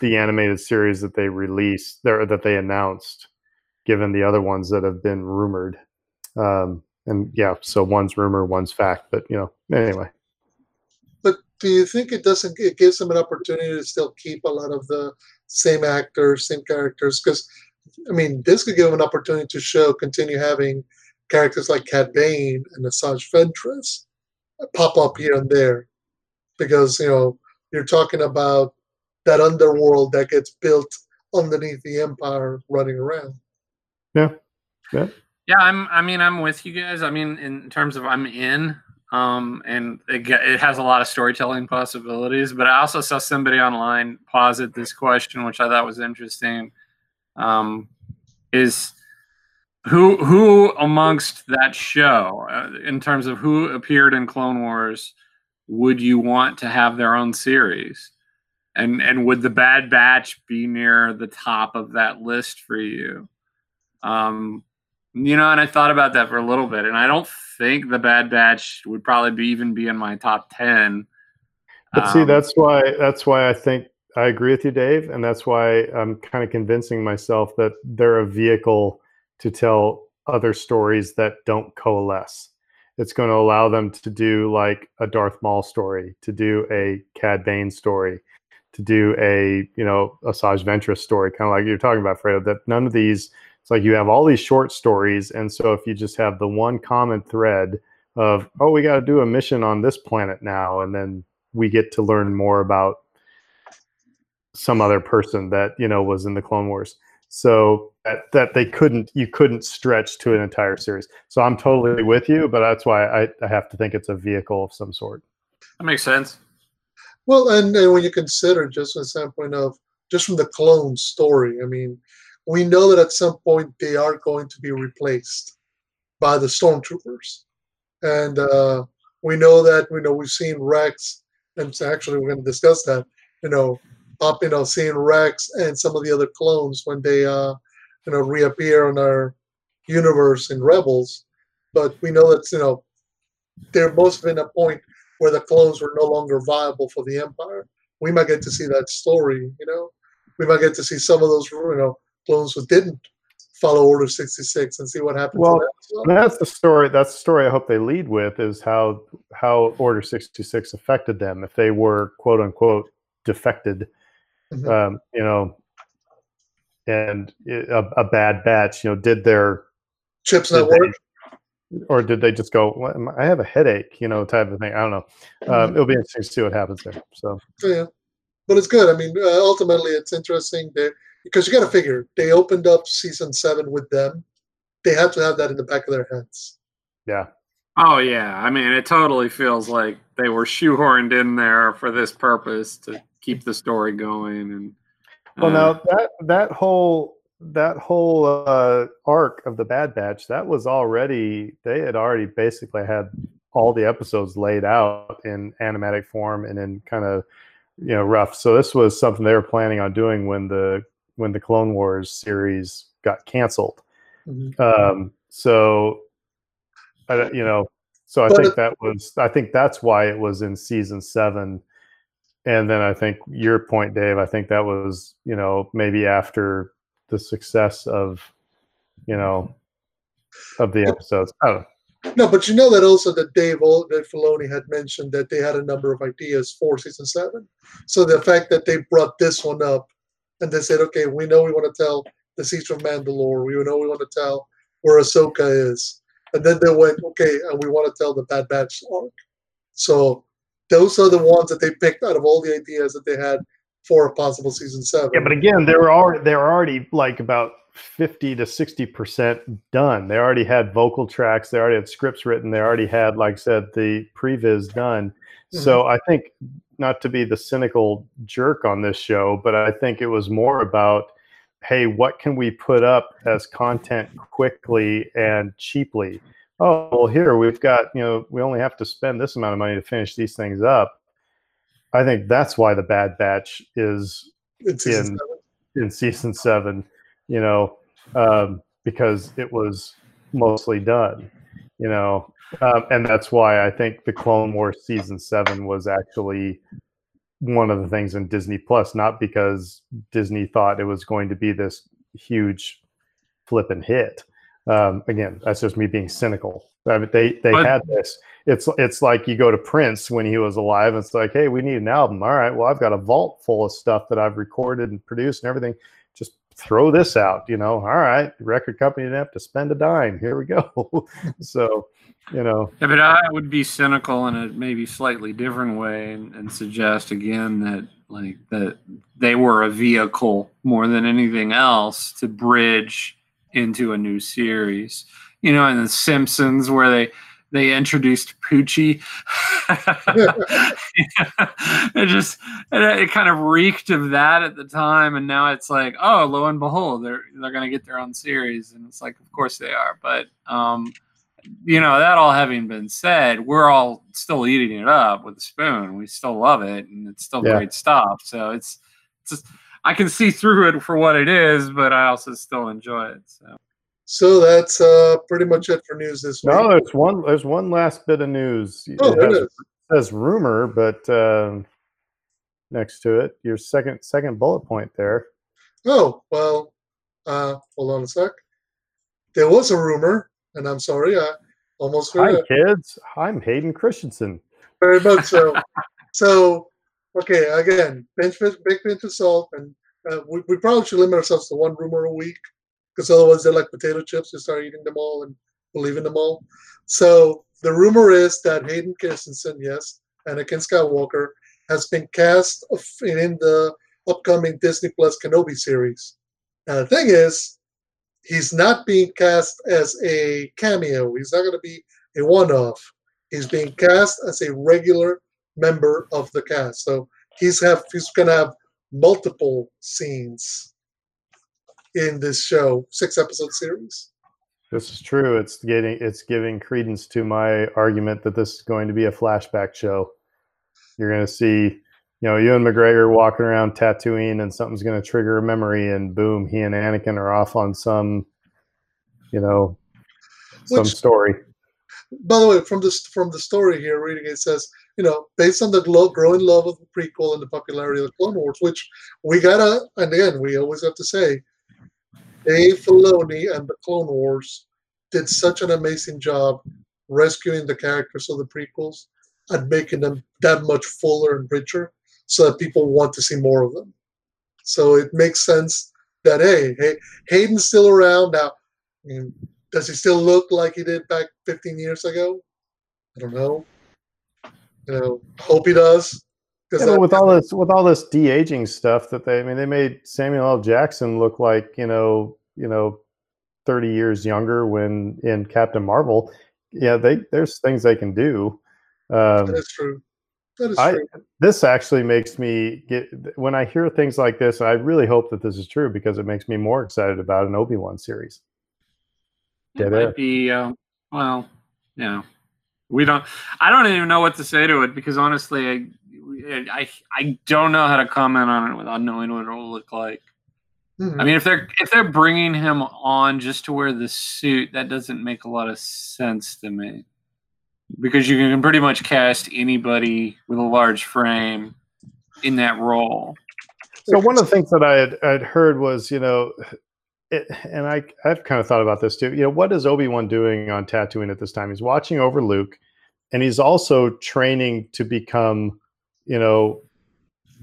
the animated series that they released there that they announced, given the other ones that have been rumored. Um, and yeah, so one's rumor, one's fact. But you know, anyway. But do you think it doesn't? It gives them an opportunity to still keep a lot of the same actors, same characters, because I mean, this could give them an opportunity to show, continue having characters like Cad Bane and Asajj Ventress pop up here and there, because you know you're talking about that underworld that gets built underneath the Empire running around. Yeah, yeah, yeah. I'm. I mean, I'm with you guys. I mean, in terms of I'm in. Um, and it, it has a lot of storytelling possibilities. But I also saw somebody online posit this question, which I thought was interesting um, is who who amongst that show, uh, in terms of who appeared in Clone Wars, would you want to have their own series? And and would the Bad Batch be near the top of that list for you? Um, you know, and I thought about that for a little bit, and I don't think the Bad Batch would probably be even be in my top ten. But see, um, that's why that's why I think I agree with you, Dave, and that's why I'm kind of convincing myself that they're a vehicle to tell other stories that don't coalesce. It's going to allow them to do like a Darth Maul story, to do a Cad Bane story, to do a you know a Asajj Ventress story, kind of like you're talking about, Fredo. That none of these. It's like you have all these short stories, and so if you just have the one common thread of oh, we got to do a mission on this planet now, and then we get to learn more about some other person that you know was in the Clone Wars. So that, that they couldn't you couldn't stretch to an entire series. So I'm totally with you, but that's why I, I have to think it's a vehicle of some sort. That makes sense. Well, and, and when you consider just from the standpoint of just from the clone story, I mean, we know that at some point they are going to be replaced by the stormtroopers, and uh, we know that we know we've seen Rex, and actually we're going to discuss that. You know, up, you know, seeing Rex and some of the other clones when they, uh, you know, reappear in our universe in Rebels. But we know that, you know, there must have been a point where the clones were no longer viable for the Empire. We might get to see that story, you know. We might get to see some of those, you know, clones who didn't follow Order 66 and see what happens. Well, that's the story. That's the story I hope they lead with is how how Order 66 affected them if they were quote unquote defected mm-hmm. um, you know, and a, a, bad batch, you know, did their chips not work? or did they just go, I have a headache, you know, type of thing? I don't know. Um, mm-hmm. it'll be interesting to see what happens there. So, yeah, but it's good. I mean, uh, ultimately, it's interesting that, because you got to figure they opened up season seven with them. They have to have that in the back of their heads. Yeah. Oh yeah, I mean, it totally feels like they were shoehorned in there for this purpose to keep the story going. And uh, well, now that that whole that whole uh, arc of the Bad Batch that was already they had already basically had all the episodes laid out in animatic form and in kind of you know rough. So this was something they were planning on doing when the when the Clone Wars series got canceled. Mm-hmm. Um, so I, you know, so I but think that was I think that's why it was in season seven. And then I think your point, Dave, I think that was, you know, maybe after the success of, you know, of the episodes. Oh. No, but you know that also that Dave that Filoni had mentioned that they had a number of ideas for season seven. So the fact that they brought this one up and they said, okay, we know we want to tell the Siege of Mandalore. We know we want to tell where Ahsoka is. And then they went, okay, and we want to tell the Bad Batch arc. So those are the ones that they picked out of all the ideas that they had for a possible season seven. Yeah, but again, they were already they were already like about fifty to sixty percent done. They already had vocal tracks. They already had scripts written. They already had, like I said, the previs done. Mm-hmm. So I think not to be the cynical jerk on this show, but I think it was more about, hey, what can we put up as content quickly and cheaply? Oh, well, here we've got, you know, we only have to spend this amount of money to finish these things up. I think that's why the Bad Batch is in season in- season seven, you know, um, because it was mostly done, you know, um, and that's why I think the Clone Wars season seven was actually one of the things in Disney Plus, not because Disney thought it was going to be this huge flipping hit. Um, again, that's just me being cynical. I mean, they they But- had this. It's it's like you go to Prince when he was alive. And it's like, hey, we need an album. All right, well, I've got a vault full of stuff that I've recorded and produced and everything. Just throw this out. You know, all right, record company didn't have to spend a dime. Here we go. so, you know, Yeah, but I would be cynical in a maybe slightly different way and, and suggest again that like that they were a vehicle more than anything else to bridge into a new series. You know, in the Simpsons where they they introduced Poochie. it just it, it kind of reeked of that at the time, and now it's like, oh, lo and behold, they're they're gonna get their own series, and it's like, of course they are, but um, you know, that all having been said, we're all still eating it up with a spoon. We still love it, and it's still Yeah. great stuff. So it's, it's just, I can see through it for what it is, but I also still enjoy it. So So that's uh, pretty much it for news this week. no, there's one there's one last bit of news. oh, It has- it is. says rumor, but um, next to it, your second second bullet point there. Oh, well, uh, hold on a sec. There was a rumor, and I'm sorry, I almost heard Hi, forgot. kids. I'm Hayden Christensen. Very much so. so, okay, again, pinch, pinch, big of salt, and uh, we, we probably should limit ourselves to one rumor a week, because otherwise they're like potato chips. You start eating them all and believing them all. So the rumor is that Hayden Christensen, yes, Anakin Skywalker, has been cast in the upcoming Disney Plus Kenobi series. Now the thing is, he's not being cast as a cameo. He's not going to be a one-off. He's being cast as a regular member of the cast. So he's have he's going to have multiple scenes in this show, six episode series. This is true. It's getting it's giving credence to my argument that this is going to be a flashback show. You're going to see, you know, Ewan McGregor walking around Tatooine and something's going to trigger a memory, and boom, he and Anakin are off on some, you know, some Which- story. By the way, from this from the story here, reading it says, you know, based on the glo- growing love of the prequel and the popularity of the Clone Wars, which we gotta, and again, we always have to say, Dave Filoni and the Clone Wars did such an amazing job rescuing the characters of the prequels and making them that much fuller and richer, so that people want to see more of them. So it makes sense that hey, hey, Hayden's still around now. I mean, does he still look like he did back 15 years ago? I don't know. You know, hope he does. Yeah, Because but with all this with all this de aging stuff that they I mean they made Samuel L. Jackson look like you know you know thirty years younger when in Captain Marvel. Yeah, they there's things they can do. Um, that is true. That is I- true. this actually makes me get when I hear things like this. I really hope that this is true because it makes me more excited about an Obi Wan series. it might there. be, uh, well, yeah, we don't, I don't even know what to say to it because honestly, I, I, I don't know how to comment on it without knowing what it will look like. Mhm. I mean, if they're if they're bringing him on just to wear the suit, that doesn't make a lot of sense to me. Because you can pretty much cast anybody with a large frame in that role. So one of the things that I had I'd heard was, you know, it, and I I've kind of thought about this too. You know, what is Obi Wan doing on Tatooine at this time? He's watching over Luke, and he's also training to become, you know,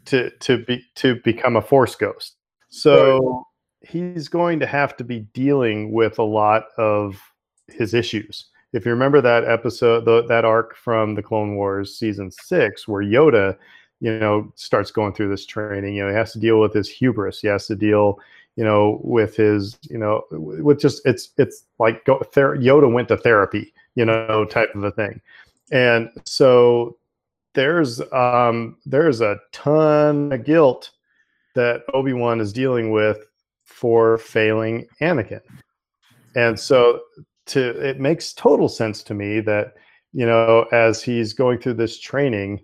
to to be to become a Force ghost. So he's going to have to be dealing with a lot of his issues. If you remember that episode, the, that arc from the Clone Wars season six, where Yoda you know, starts going through this training. You know, he has to deal with his hubris. He has to deal, you know, with his, you know, with just it's it's like go, ther- Yoda went to therapy, you know, type of a thing. And so there's um there's a ton of guilt that Obi-Wan is dealing with for failing Anakin. And so to it makes total sense to me that you know as he's going through this training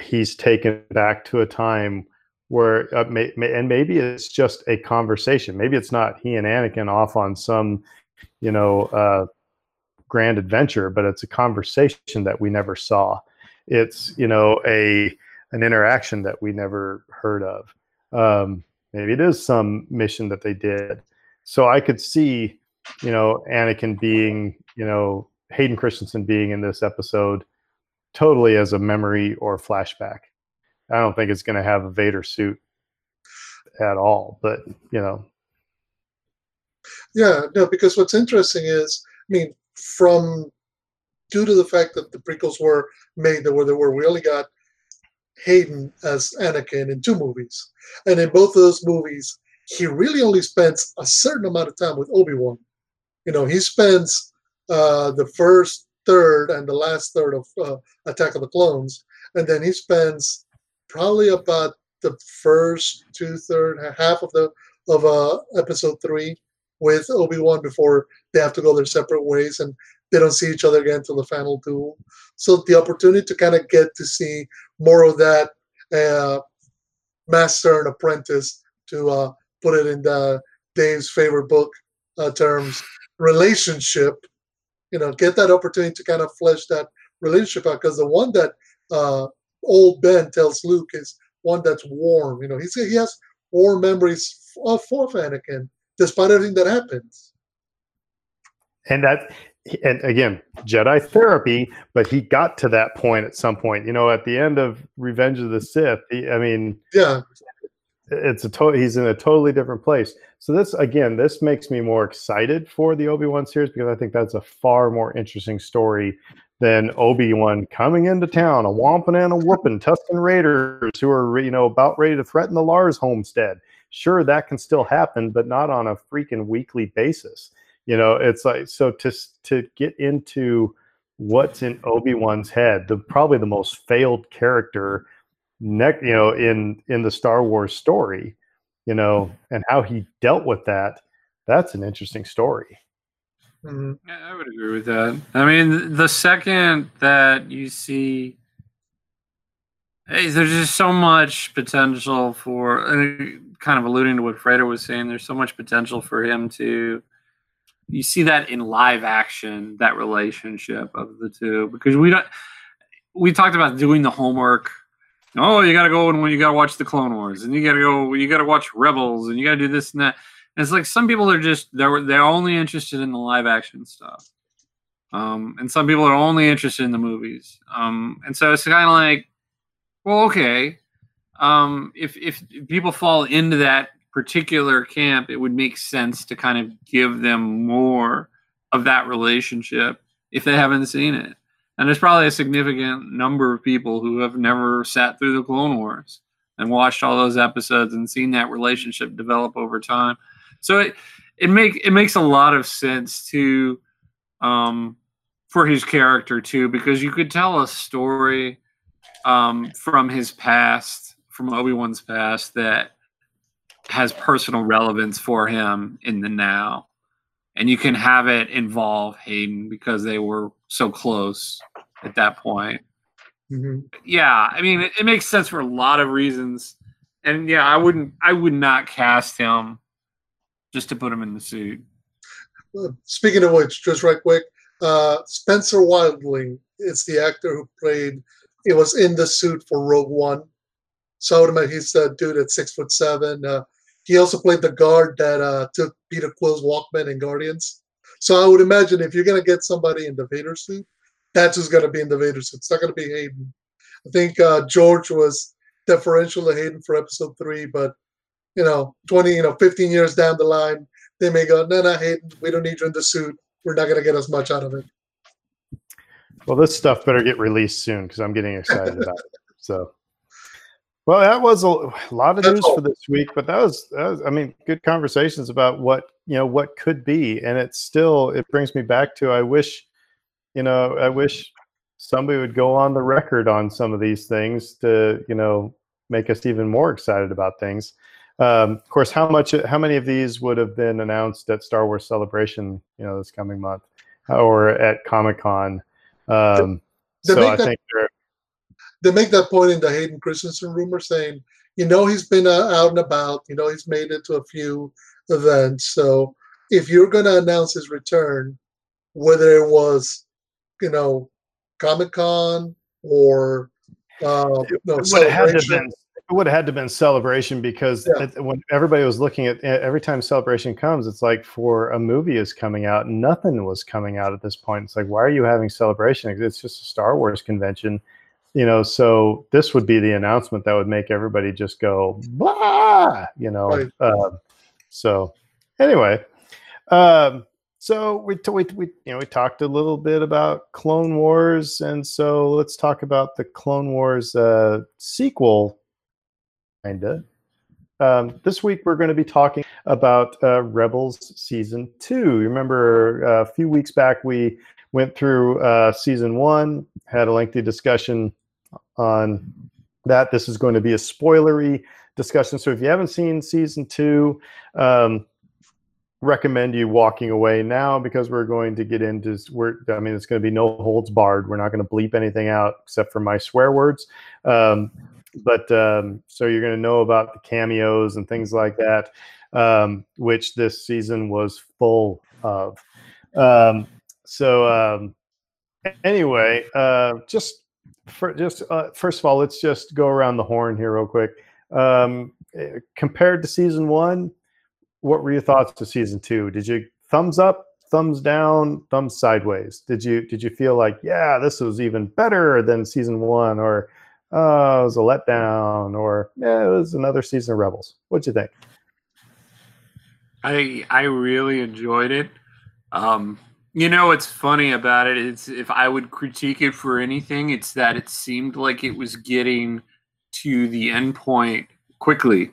he's taken back to a time where uh, may, may, and maybe it's just a conversation. Maybe it's not he and anakin off on some you know uh, grand adventure but it's a conversation that we never saw. It's you know a an interaction that we never heard of. Um, maybe it is some mission that they did. So i could see you know anakin being you know hayden christensen being in this episode totally as a memory or flashback. I don't think it's going to have a Vader suit at all, but you know. Yeah, no, because what's interesting is, I mean, from due to the fact that the prequels were made that where they were, we only got Hayden as Anakin in two movies, and in both of those movies, he really only spends a certain amount of time with Obi Wan. You know, he spends uh, the first third and the last third of uh, Attack of the Clones, and then he spends probably about the first two third half of the of uh, episode three with Obi Wan before they have to go their separate ways and they don't see each other again until the final duel. So the opportunity to kind of get to see more of that uh, master and apprentice, to uh, put it in the Dave's favorite book uh, terms, relationship you know, get that opportunity to kind of flesh that relationship out. Because the one that uh, old Ben tells Luke is one that's warm. You know, he's, he has warm memories of, of Anakin, despite everything that happens. And that, and again, Jedi therapy, but he got to that point at some point. You know, at the end of Revenge of the Sith, he, I mean, yeah, it's a to- he's in a totally different place. So this again, this makes me more excited for the Obi Wan series because I think that's a far more interesting story than Obi Wan coming into town, a wamping and a whooping, Tusken Raiders who are you know about ready to threaten the Lars homestead. Sure, that can still happen, but not on a freaking weekly basis. You know, it's like so to to get into what's in Obi Wan's head, the probably the most failed character neck you know in in the star wars story you know and how he dealt with that that's an interesting story mm-hmm. yeah, i would agree with that i mean the second that you see hey, there's just so much potential for kind of alluding to what Fredo was saying there's so much potential for him to you see that in live action that relationship of the two because we don't we talked about doing the homework oh, you got to go and when you got to watch the Clone Wars, and you got to go, you got to watch Rebels, and you got to do this and that. And it's like some people are just they're they're only interested in the live action stuff, um, and some people are only interested in the movies. Um, and so it's kind of like, well, okay, um, if if people fall into that particular camp, it would make sense to kind of give them more of that relationship if they haven't seen it. And there's probably a significant number of people who have never sat through the Clone Wars and watched all those episodes and seen that relationship develop over time. So it it make it makes a lot of sense to um, for his character too, because you could tell a story um, from his past, from Obi Wan's past, that has personal relevance for him in the now and you can have it involve Hayden because they were so close at that point. Mm-hmm. Yeah, I mean, it, it, makes sense for a lot of reasons, and yeah, I wouldn't, I would not cast him just to put him in the suit. Speaking of which, just right quick, uh, Spencer Wilding is the actor who played. It was in the suit for Rogue One. So I would imagine he's the dude at six foot seven. Uh, he also played the guard that uh, took Peter Quill's Walkman in Guardians. So I would imagine if you're going to get somebody in the Vader suit, that's who's going to be in the Vader suit. It's not going to be Hayden. I think uh, George was deferential to Hayden for episode three, but you know, 20, you know, 15 years down the line, they may go, no, no, Hayden, we don't need you in the suit. We're not going to get as much out of it. Well, this stuff better get released soon because I'm getting excited about it. So Well, that was a, lot of news for this week, but that was, that was, I mean, good conversations about what you know what could be, and it's still it brings me back to I wish, you know, I wish somebody would go on the record on some of these things to you know make us even more excited about things. Um, of course, how much, how many of these would have been announced at Star Wars Celebration, you know, this coming month, or at Comic Con? Um, They so make I that- think they make that point in the Hayden Christensen rumor saying, you know, he's been uh, out and about, you know, he's made it to a few events. So if you're going to announce his return, whether it was, you know, Comic Con or uh, no, it would have had to have Celebration, been would have had to been celebration because Yeah. it- when everybody was looking at every time celebration comes it's like for a movie is coming out nothing was coming out at this point it's like why are you having celebration it's just a star wars convention you know so this would be the announcement that would make everybody just go blah you know Right. um, so anyway um, so we, t- we we you know we talked a little bit about Clone Wars, and so let's talk about the Clone Wars uh, sequel. Kinda. Um, this week we're going to be talking about uh, Rebels season two. Remember uh, a few weeks back we went through uh, season one, had a lengthy discussion on that. This is going to be a spoilery discussion. So if you haven't seen season two, um, recommend you walking away now because we're going to get into we're i mean it's going to be no holds barred we're not going to bleep anything out except for my swear words um, but um, so you're going to know about the cameos and things like that um, which this season was full of um, so um, anyway uh, just for just uh, first of all let's just go around the horn here real quick um, eh, compared to season one what were your thoughts to season two? Did you thumbs up, thumbs down, thumbs sideways? Did you did you feel like yeah, this was even better than season one, or oh, it was a letdown, or yeah, it was another season of Rebels? What'd you think? I I really enjoyed it. Um, you know what's funny about it is if I would critique it for anything, it's that it seemed like it was getting to the end point quickly.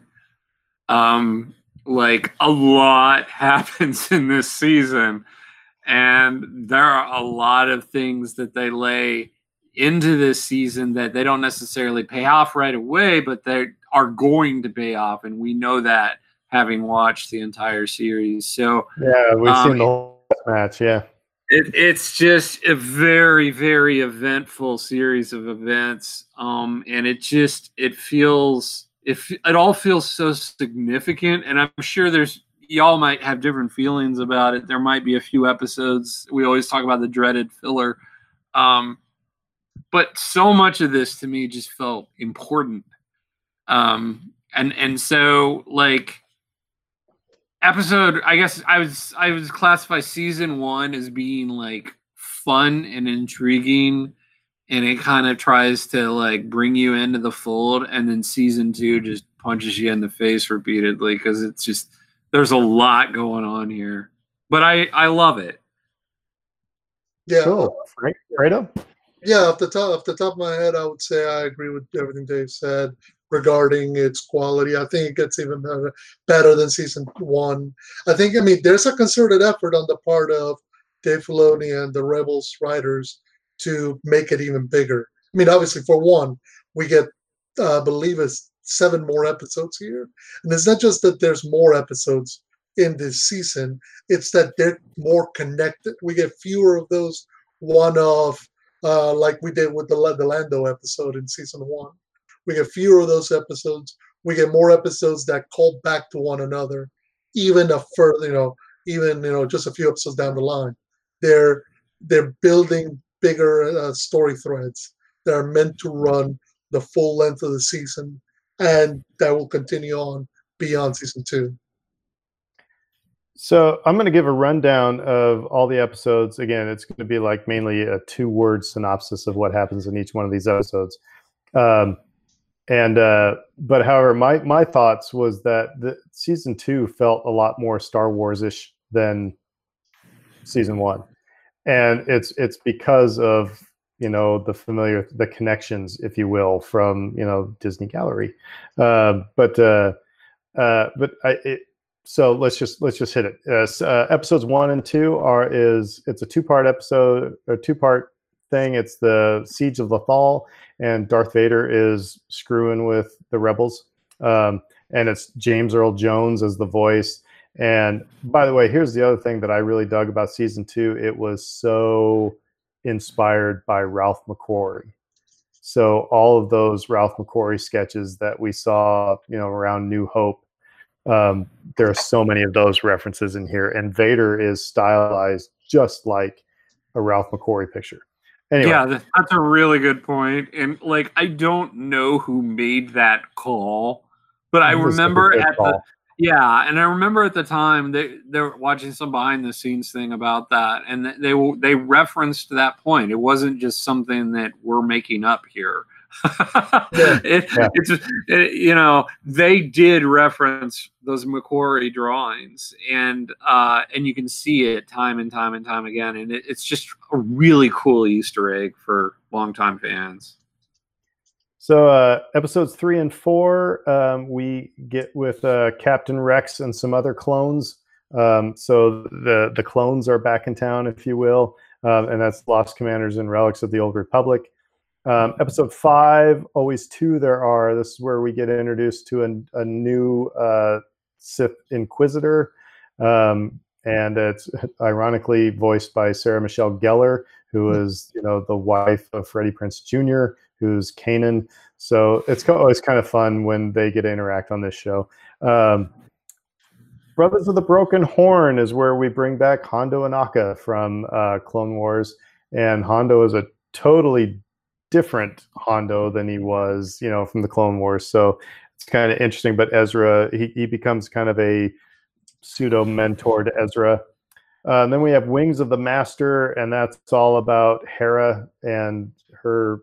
Um, like a lot happens in this season, and there are a lot of things that they lay into this season that they don't necessarily pay off right away, but they are going to pay off, and we know that having watched the entire series. So Yeah, we've Um, seen the whole match. Yeah, it, it's just a very, very eventful series of events, um, and it just it feels it it all feels so significant, and I'm sure there's y'all might have different feelings about it. There might be a few episodes we always talk about the dreaded filler, um, but so much of this to me just felt important, um, and and so like episode i guess i was i was classify season one as being like fun and intriguing and it kind of tries to like bring you into the fold and then season two just punches you in the face repeatedly because it's just there's a lot going on here. But i i love it. Yeah, cool. Right, Fredo? Yeah. Off the top, off the top of my head, I would say I agree with everything Dave said regarding its quality. I think it gets even better, better than season one. I think, I mean, there's a concerted effort on the part of Dave Filoni and the Rebels writers to make it even bigger. I mean, obviously, for one, we get, uh, I believe, it's seven more episodes here, and it's not just that there's more episodes in this season; it's that they're more connected. We get fewer of those one-off, uh, like we did with the the Lando episode in season one. We get fewer of those episodes. We get more episodes that call back to one another, even a further, you know, even you know, just a few episodes down the line. They're they're building bigger uh, story threads that are meant to run the full length of the season, and that will continue on beyond season two. So I'm going to give a rundown of all the episodes. Again, it's going to be like mainly a two-word synopsis of what happens in each one of these episodes. Um, and uh, but however, my my thoughts was that the season two felt a lot more Star Wars ish than season one, and it's it's because of you know the familiar the connections, if you will, from you know Disney Gallery. Uh, but uh, uh, but I, it, so let's just let's just hit it. Uh, uh, episodes one and two are is it's a two part episode, a two part thing. It's the Siege of Lothal, and Darth Vader is screwing with the rebels. Um, and it's James Earl Jones as the voice. And by the way, here's the other thing that I really dug about season two. It was so inspired by Ralph McQuarrie. So all of those Ralph McQuarrie sketches that we saw, you know, around New Hope, um, there are so many of those references in here. And Vader is stylized just like a Ralph McQuarrie picture. Anyway, Yeah, that's a really good point. And like, I don't know who made that call, but I it was a remember at the yeah, and I remember at the time they they were watching some behind the scenes thing about that, and they they referenced that point. It wasn't just something that we're making up here. it, Yeah. It's it, you know they did reference those McQuarrie drawings, and uh, and you can see it time and time and time again, and it, it's just a really cool Easter egg for longtime fans. So uh, episodes three and four, um, we get with uh, Captain Rex and some other clones. Um, so the the clones are back in town, if you will, um, and that's Lost Commanders and Relics of the Old Republic. Um, episode five, always two. There are. This is where we get introduced to a, a new uh, Sith Inquisitor, um, and it's ironically voiced by Sarah Michelle Gellar, who is you know the wife of Freddie Prinze Jr., who's Kanan. So it's always kind of fun when they get to interact on this show. Um, Brothers of the Broken Horn is where we bring back Hondo Ohnaka from uh, Clone Wars, and Hondo is a totally different Hondo than he was, you know, from the Clone Wars. So it's kind of interesting. But Ezra, he, he becomes kind of a pseudo mentor to Ezra. Uh, and then we have Wings of the Master, and that's all about Hera and her.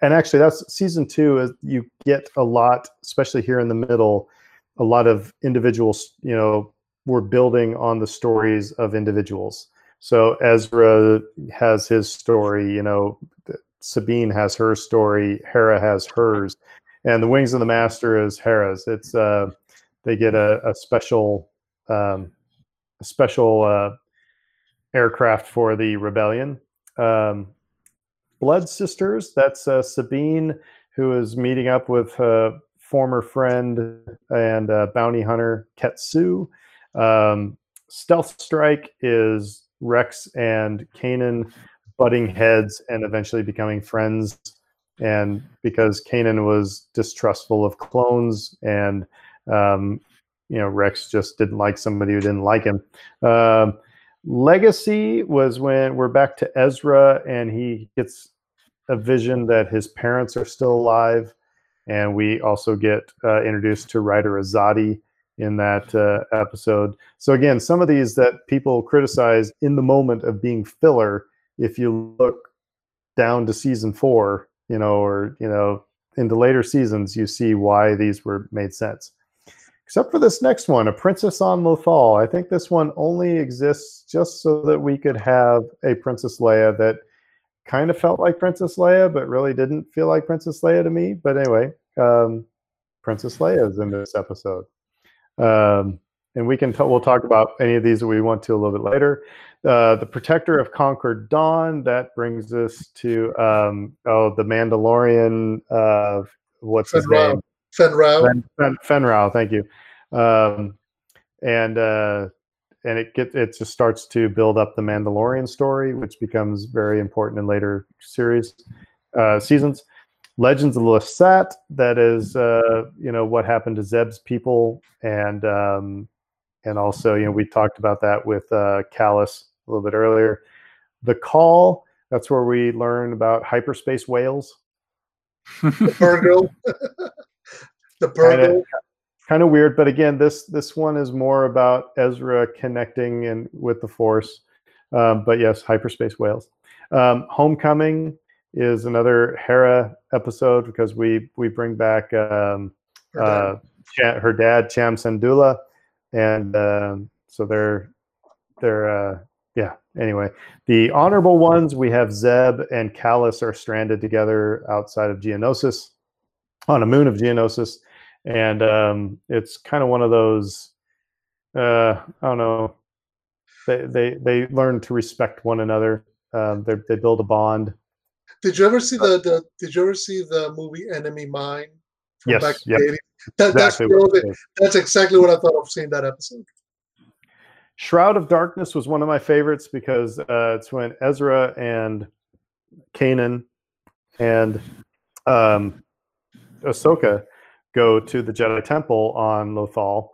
And actually, that's season two. Is you get a lot, especially here in the middle, a lot of individuals. You know, we're building on the stories of individuals. So Ezra has his story. You know, Sabine has her story. Hera has hers, and the Wings of the Master is Hera's. It's uh, they get a, a special um, a special uh, aircraft for the rebellion. Um, Blood Sisters. That's uh, Sabine, who is meeting up with her former friend and uh, bounty hunter Ketsu. Um, Stealth Strike is Rex and Kanan butting heads and eventually becoming friends. And because Kanan was distrustful of clones, and um, you know Rex just didn't like somebody who didn't like him. Um, Legacy was when we're back to Ezra and he gets a vision that his parents are still alive. And we also get uh, introduced to Ryder Azadi in that uh, episode. So, again, some of these that people criticize in the moment of being filler, if you look down to season four, you know, or, you know, into later seasons, you see why these were made sense except for this next one, A Princess on Lothal. I think this one only exists just so that we could have a Princess Leia that kind of felt like Princess Leia, but really didn't feel like Princess Leia to me. But anyway, um, Princess Leia is in this episode. Um, and we can t- we'll talk about any of these that we want to a little bit later. Uh, the Protector of Concord Dawn. That brings us to um, oh the Mandalorian. Uh, what's his Fenn Rau. name? Fenn Rau. Fen, Fen, Fenn Rau, thank you. Um, and uh, and it get it just starts to build up the Mandalorian story, which becomes very important in later series uh, seasons. Legends of Lasat, that is uh, you know what happened to Zeb's people, and um, and also you know we talked about that with uh, Kallus a little bit earlier. The Call, that's where we learn about hyperspace whales. The Purrgil. the Purrgil. kind of weird but again this this one is more about ezra connecting and with the force um, but yes hyperspace whales um, homecoming is another hera episode because we we bring back um, Her uh, her dad cham syndulla and um, so they're they're uh, yeah anyway, the honorable ones we have Zeb and Kallus are stranded together outside of Geonosis on a moon of Geonosis, and um, it's kind of one of those. Uh, I don't know. They they they learn to respect one another. Um, they they build a bond. Did you ever see the, the Did you ever see the movie Enemy Mine? from Yes, back yep. The 80s? That, that's, Exactly the what it only- is. that's exactly what I thought of seeing that episode. Shroud of Darkness was one of my favorites because uh, it's when Ezra and Kanan and um, Ahsoka go to the Jedi Temple on Lothal,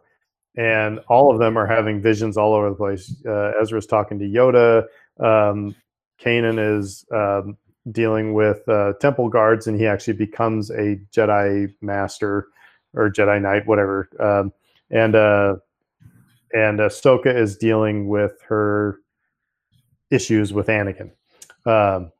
and all of them are having visions all over the place. Uh, Ezra's talking to Yoda. Um, Kanan is um, dealing with uh, temple guards, and he actually becomes a Jedi Master or Jedi Knight, whatever. Um, and uh, and Ahsoka is dealing with her issues with Anakin. Um,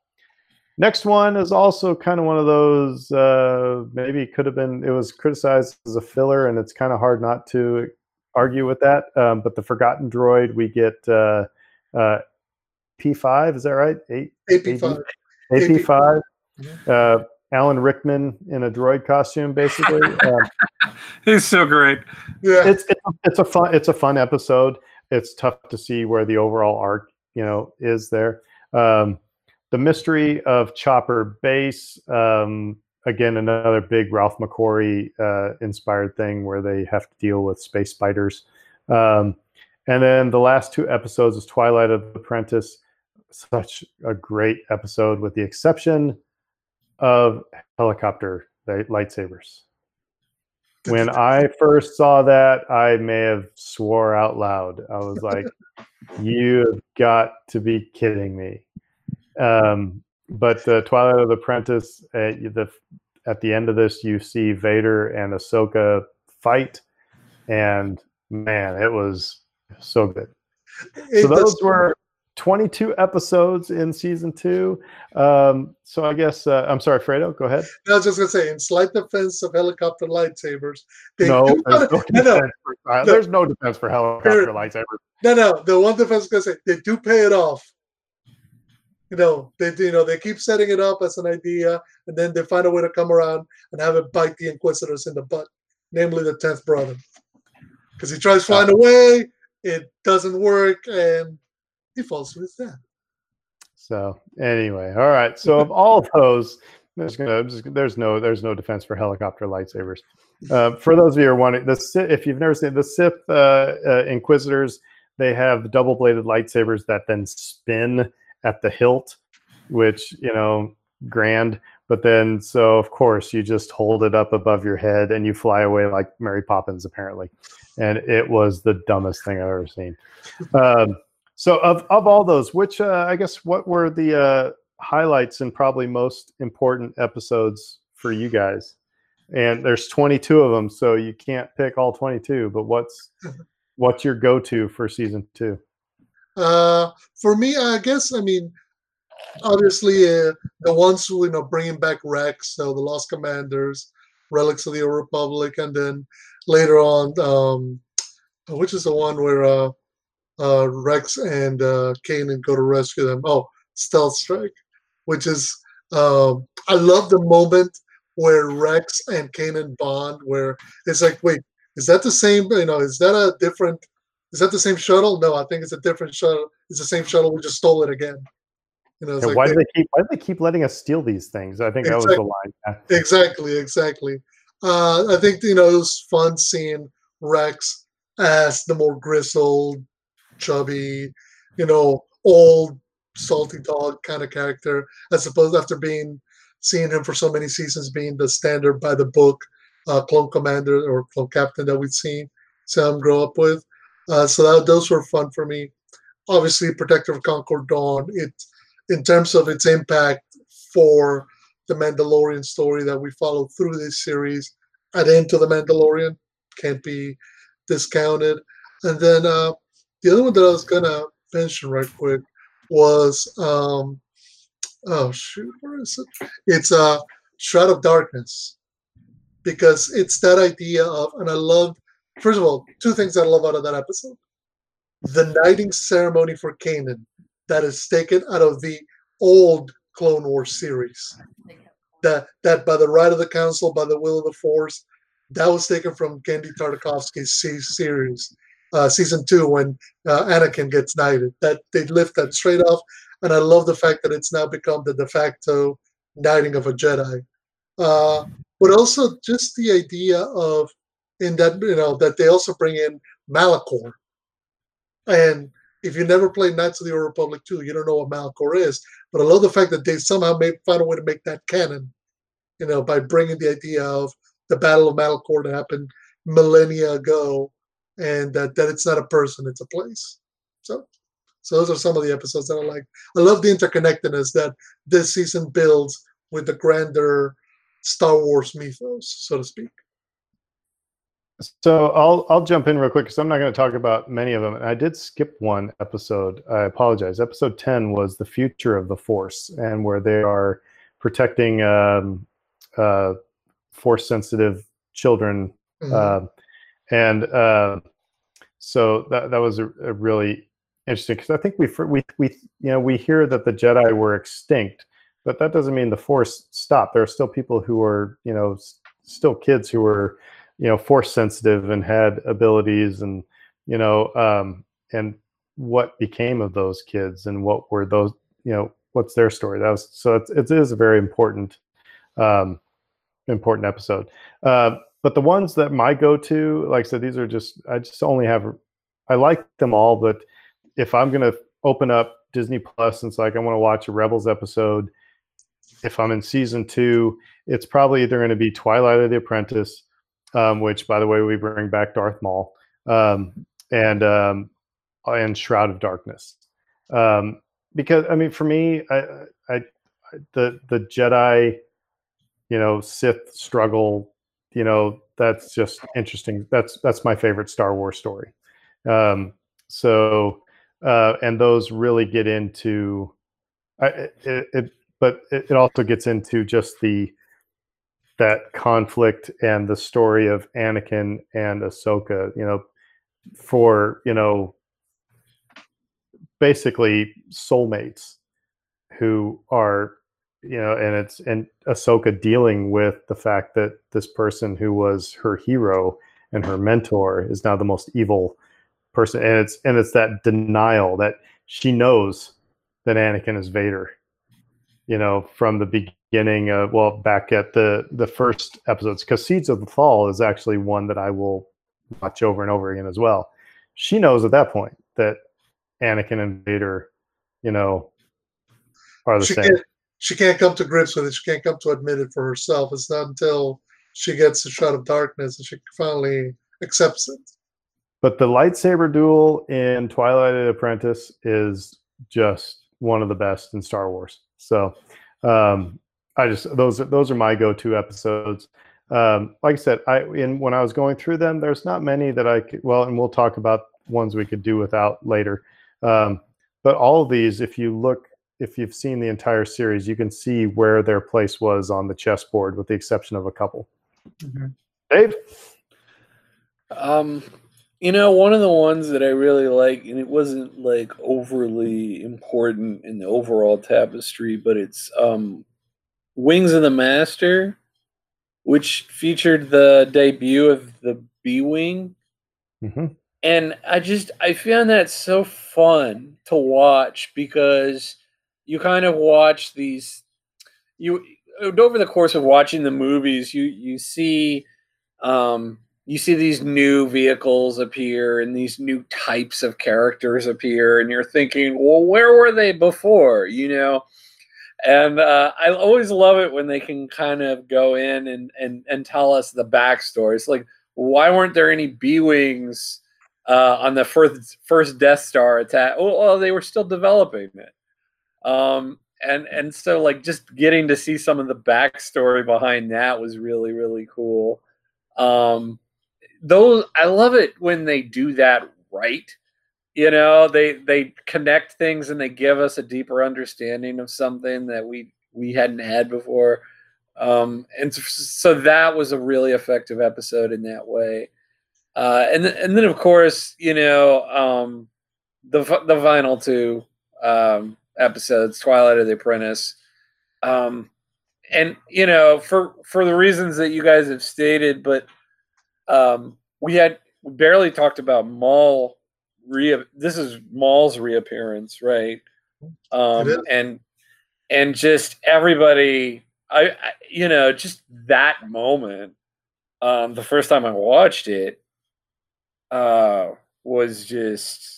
next one is also kind of one of those. Uh, maybe it could have been. It was criticized as a filler, and it's kind of hard not to argue with that. Um, but the Forgotten Droid, we get uh, uh, P5. Is that right? Eight. AP5. AP5. Mhm. Uh, Alan Rickman in a droid costume, basically. Um, He's so great. Yeah. it's it's a, it's a fun it's a fun episode. It's tough to see where the overall arc you know is there. Um, the mystery of Chopper Base. Um, again, another big Ralph McQuarrie uh, inspired thing where they have to deal with space spiders. Um, and then the last two episodes is Twilight of the Apprentice. Such a great episode, with the exception of helicopter lightsabers when I first saw that, I may have swore out loud. I was like, "You have got to be kidding me!" Um, but the Twilight of the Apprentice, uh, the at the end of this, you see Vader and Ahsoka fight, and man, it was so good. It so those were 22 episodes in season two. Um, so I guess uh, I'm sorry, Fredo. Go ahead. No, I was just gonna say, in slight defense of helicopter lightsabers, they no, there's no, no, no, defense for, uh, there's no defense for helicopter lightsabers. no, no. The one defense is gonna say they do pay it off. You know, they you know they keep setting it up as an idea, and then they find a way to come around and have it bite the Inquisitors in the butt, namely the tenth brother, because he tries flying away, it doesn't work, and he falls to his death. So anyway, all right. So of all those, there's gonna there's no there's no defense for helicopter lightsabers. Uh, for those of you who are wondering, the Sith, if you've never seen the Sith uh, uh, Inquisitors, they have double bladed lightsabers that then spin at the hilt, which you know grand. But then, so of course, you just hold it up above your head and you fly away like Mary Poppins, apparently. And it was the dumbest thing I've ever seen. Um, so of of all those, which uh, I guess what were the uh, highlights and probably most important episodes for you guys? And there's 22 of them, so you can't pick all 22. But what's what's your go-to for season two? Uh, for me, I guess I mean, obviously uh, the ones who you know bringing back Rex, so the Lost Commanders, Relics of the Old Republic, and then later on, um, which is the one where uh, uh, Rex and uh, Kanan go to rescue them. Oh, Stealth Strike, which is um, I love the moment where Rex and Kanan bond, where it's like, wait, is that the same? You know, is that a different? Is that the same shuttle? No, I think it's a different shuttle. It's the same shuttle. We just stole it again. You know, like why do they keep why do they keep letting us steal these things? I think that was the line. Yeah. Exactly, exactly. Uh, I think you know it was fun seeing Rex as the more grizzled, chubby, you know, old salty dog kind of character, as opposed after being seeing him for so many seasons being the standard by the book uh, clone commander or clone captain that we'd seen Sam grow up with. Uh, so that, those were fun for me. Obviously, Protector of Concord Dawn. It in terms of its impact for the Mandalorian story that we follow through this series and into the Mandalorian can't be discounted. And then uh, the other one that I was gonna mention right quick was um, oh shoot, where is it? It's uh, Shroud of Darkness because it's that idea of, and I love. First of all, two things I love out of that episode: the knighting ceremony for Kanan that is taken out of the old Clone Wars series. That that by the right of the council, by the will of the Force, that was taken from Genndy Tartakovsky's series, uh, season two, when uh, Anakin gets knighted. That they lift that straight off, and I love the fact that it's now become the de facto knighting of a Jedi. Uh, but also just the idea of in that you know that they also bring in Malachor, and if you never played Knights of the Old Republic 2, you don't know what Malachor is. But I love the fact that they somehow made find a way to make that canon, you know, by bringing the idea of the Battle of Malachor that happened millennia ago, and that, that it's not a person, it's a place. So, so those are some of the episodes that I like. I love the interconnectedness that this season builds with the grander Star Wars mythos, so to speak. So I'll I'll jump in real quick because I'm not going to talk about many of them. I did skip one episode. I apologize. Episode ten was the future of the Force, and where they are protecting um, uh, force sensitive children, mm-hmm. uh, and uh, so that that was a, a really interesting because I think we we we you know we hear that the Jedi were extinct, but that doesn't mean the Force stopped. There are still people who are you know still kids who are you know force sensitive and had abilities and you know um, and what became of those kids and what were those you know what's their story that was so it's, it is a very important um, important episode uh, but the ones that my go-to like i said these are just i just only have i like them all but if i'm going to open up disney plus and it's like i want to watch a rebels episode if i'm in season two it's probably either going to be twilight of the apprentice um, which, by the way, we bring back Darth Maul um, and um, and Shroud of Darkness. Um, because I mean, for me, I, I, the the Jedi, you know, Sith struggle, you know, that's just interesting. That's that's my favorite Star Wars story. Um, so, uh, and those really get into, I, it, it but it, it also gets into just the that conflict and the story of Anakin and Ahsoka, you know, for, you know, basically soulmates who are, you know, and it's and Ahsoka dealing with the fact that this person who was her hero and her mentor is now the most evil person. And it's and it's that denial that she knows that Anakin is Vader, you know, from the beginning of well back at the the first episodes. Because siege of lothal is actually one that i will watch over and over again as well. She knows at that point that anakin and vader you know are the she same she can't come to grips with it she can't come to admit it for herself it's not until she gets the shroud of darkness and she finally accepts it but the lightsaber duel in twilight apprentice is just one of the best in star wars so um, I just those those are my go-to episodes. Um, like I said, I in when I was going through them, there's not many that I could. Well, and we'll talk about ones we could do without later. Um, but all of these, if you look, if you've seen the entire series, you can see where their place was on the chessboard, with the exception of a couple. Mm-hmm. Dave. Um, you know, one of the ones that I really like, and it wasn't like overly important in the overall tapestry, but it's um Wings of the Master, which featured the debut of the B Wing. Mm-hmm. And I just I found that so fun to watch because you kind of watch these you over the course of watching the movies you you see um you see these new vehicles appear and these new types of characters appear and you're thinking well where were they before you know and uh, I always love it when they can kind of go in and and and tell us the backstory. It's like why weren't there any B wings uh, on the first first Death Star attack? Oh, well, they were still developing it. Um, and and so like just getting to see some of the backstory behind that was really really cool. Um, those I love it when they do that right. You know they they connect things and they give us a deeper understanding of something that we we hadn't had before. Um, and so that was a really effective episode in that way. Uh, and and then of course you know um, the the final two um, episodes, Twilight of the Apprentice. Um, and you know, for for the reasons that you guys have stated, but um, we had barely talked about Maul. Re- this is Maul's reappearance, right? Um, and and just everybody, I, I you know, just that moment. Um, the first time I watched it, uh, was just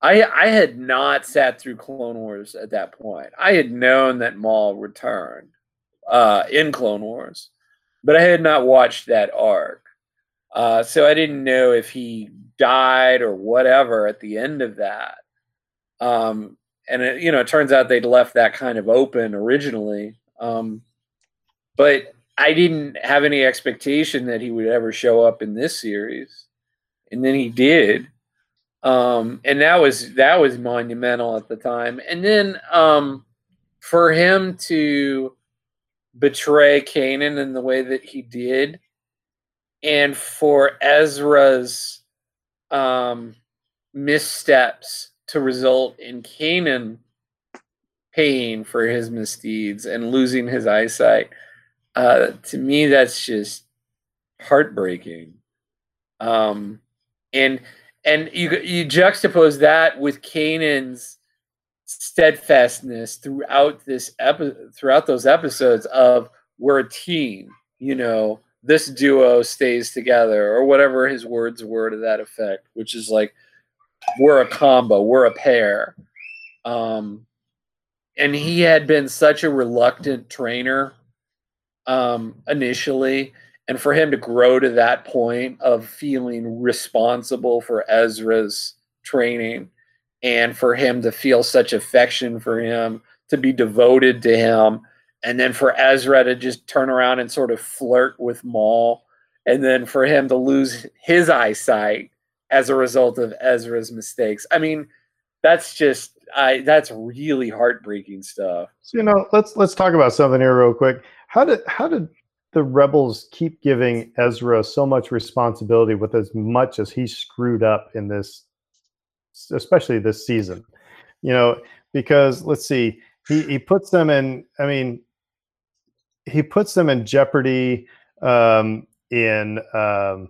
I I had not sat through Clone Wars at that point. I had known that Maul returned uh, in Clone Wars, but I had not watched that arc. Uh, so I didn't know if he died or whatever at the end of that. Um, and it, you know, it turns out they'd left that kind of open originally. Um, but I didn't have any expectation that he would ever show up in this series, and then he did. Um, and that was that was monumental at the time. And then um, for him to betray Kanan in the way that he did, and for Ezra's um, missteps to result in Kanan paying for his misdeeds and losing his eyesight. Uh, to me, that's just heartbreaking. Um, and and you you juxtapose that with Kanan's steadfastness throughout this epi- throughout those episodes of we're a team, you know, this duo stays together or whatever his words were to that effect, which is like we're a combo, we're a pair. Um, and he had been such a reluctant trainer um, initially, and for him to grow to that point of feeling responsible for Ezra's training, and for him to feel such affection for him, to be devoted to him, and then for Ezra to just turn around and sort of flirt with Maul, and then for him to lose his eyesight as a result of Ezra's mistakes. I mean, that's just I that's really heartbreaking stuff. So you know, let's let's talk about something here real quick. How did how did the rebels keep giving Ezra so much responsibility with as much as he screwed up in this especially this season? You know, because let's see, he he puts them in I mean he puts them in jeopardy um in um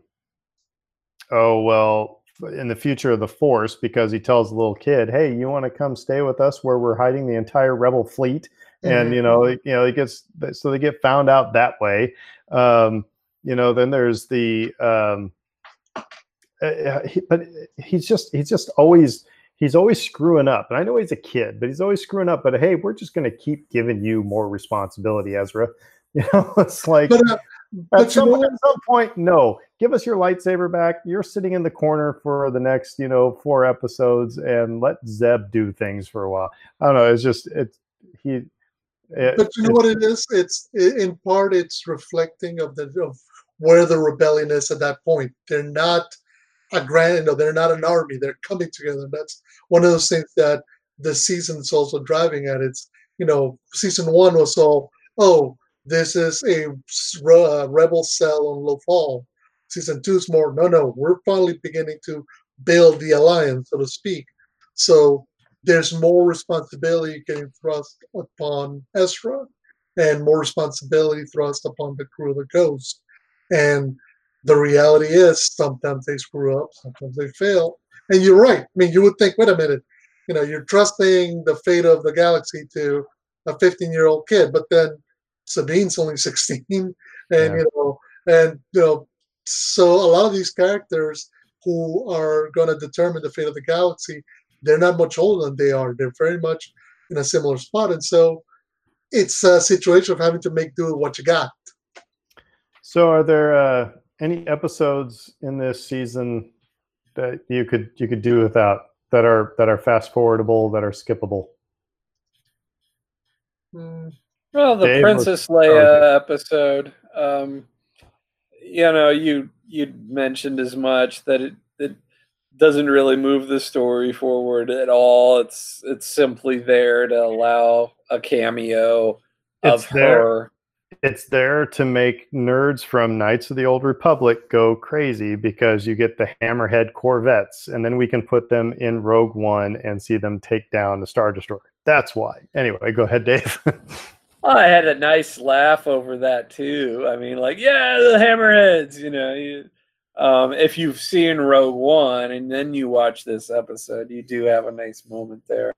oh well in the future of the force because he tells the little kid hey you want to come stay with us where we're hiding the entire rebel fleet. And you know you know it gets so they get found out that way um you know then there's the um uh, he, but he's just he's just always he's always screwing up and i know he's a kid but he's always screwing up but hey we're just going to keep giving you more responsibility ezra you know it's like but, uh, at some, at some point, no. Give us your lightsaber back. You're sitting in the corner for the next, you know, four episodes, and let Zeb do things for a while. I don't know. It's just it's he. It, but you know what it is? It's in part it's reflecting of the of where the rebellion is at that point. They're not a grand, you know, they're not an army. They're coming together. That's one of those things that the season's also driving at. It's you know, season one was all oh this is a rebel cell on Lothal. Season two is more, no, no, we're finally beginning to build the alliance, so to speak. So there's more responsibility getting thrust upon Ezra and more responsibility thrust upon the crew of the Ghost. And the reality is sometimes they screw up, sometimes they fail. And you're right. I mean, you would think, wait a minute, you know, you're trusting the fate of the galaxy to a 15 year old kid, but then Sabine's only 16, and yeah. you know, and you know, so a lot of these characters who are going to determine the fate of the galaxy, they're not much older than they are. They're very much in a similar spot, and so it's a situation of having to make do with what you got. So, are there uh, any episodes in this season that you could you could do without that are that are fast forwardable that are skippable? Mm. Well, the Dave Princess was, Leia episode. Um, you know, you you mentioned as much that it, it doesn't really move the story forward at all. It's it's simply there to allow a cameo it's of there. her. it's there to make nerds from Knights of the Old Republic go crazy because you get the Hammerhead Corvettes, and then we can put them in Rogue One and see them take down the Star Destroyer. That's why. Anyway, go ahead, Dave. I had a nice laugh over that too. I mean, like, yeah, the Hammerheads. You know, you, um, if you've seen Rogue One and then you watch this episode, you do have a nice moment there.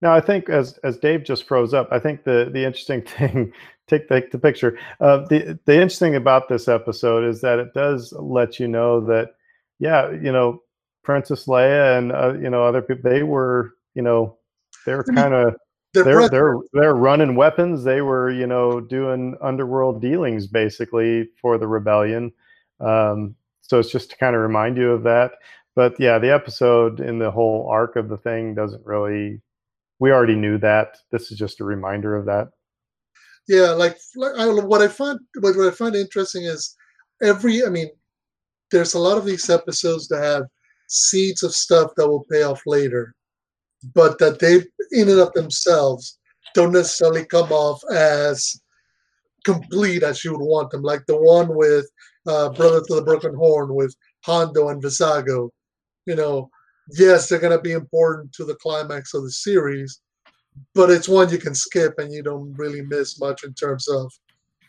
Now, I think as as Dave just froze up, I think the the interesting thing, take the, the picture. Uh, the the interesting about this episode is that it does let you know that, yeah, you know, Princess Leia and uh, you know other people, they were, you know, they were kind of They're they're they're they're running weapons. They were, you know, doing underworld dealings basically for the rebellion. Um, so it's just to kind of remind you of that. But yeah, the episode in the whole arc of the thing doesn't really. We already knew that. This is just a reminder of that. yeah, like, like I, what I find what, what I find interesting is every. I mean, there's a lot of these episodes that have seeds of stuff that will pay off later, but that they in and of themselves don't necessarily come off as complete as you would want them. Like the one with uh, Brother to the Broken Horn with Hondo and Vizago. You know, yes, they're going to be important to the climax of the series, but it's one you can skip and you don't really miss much in terms of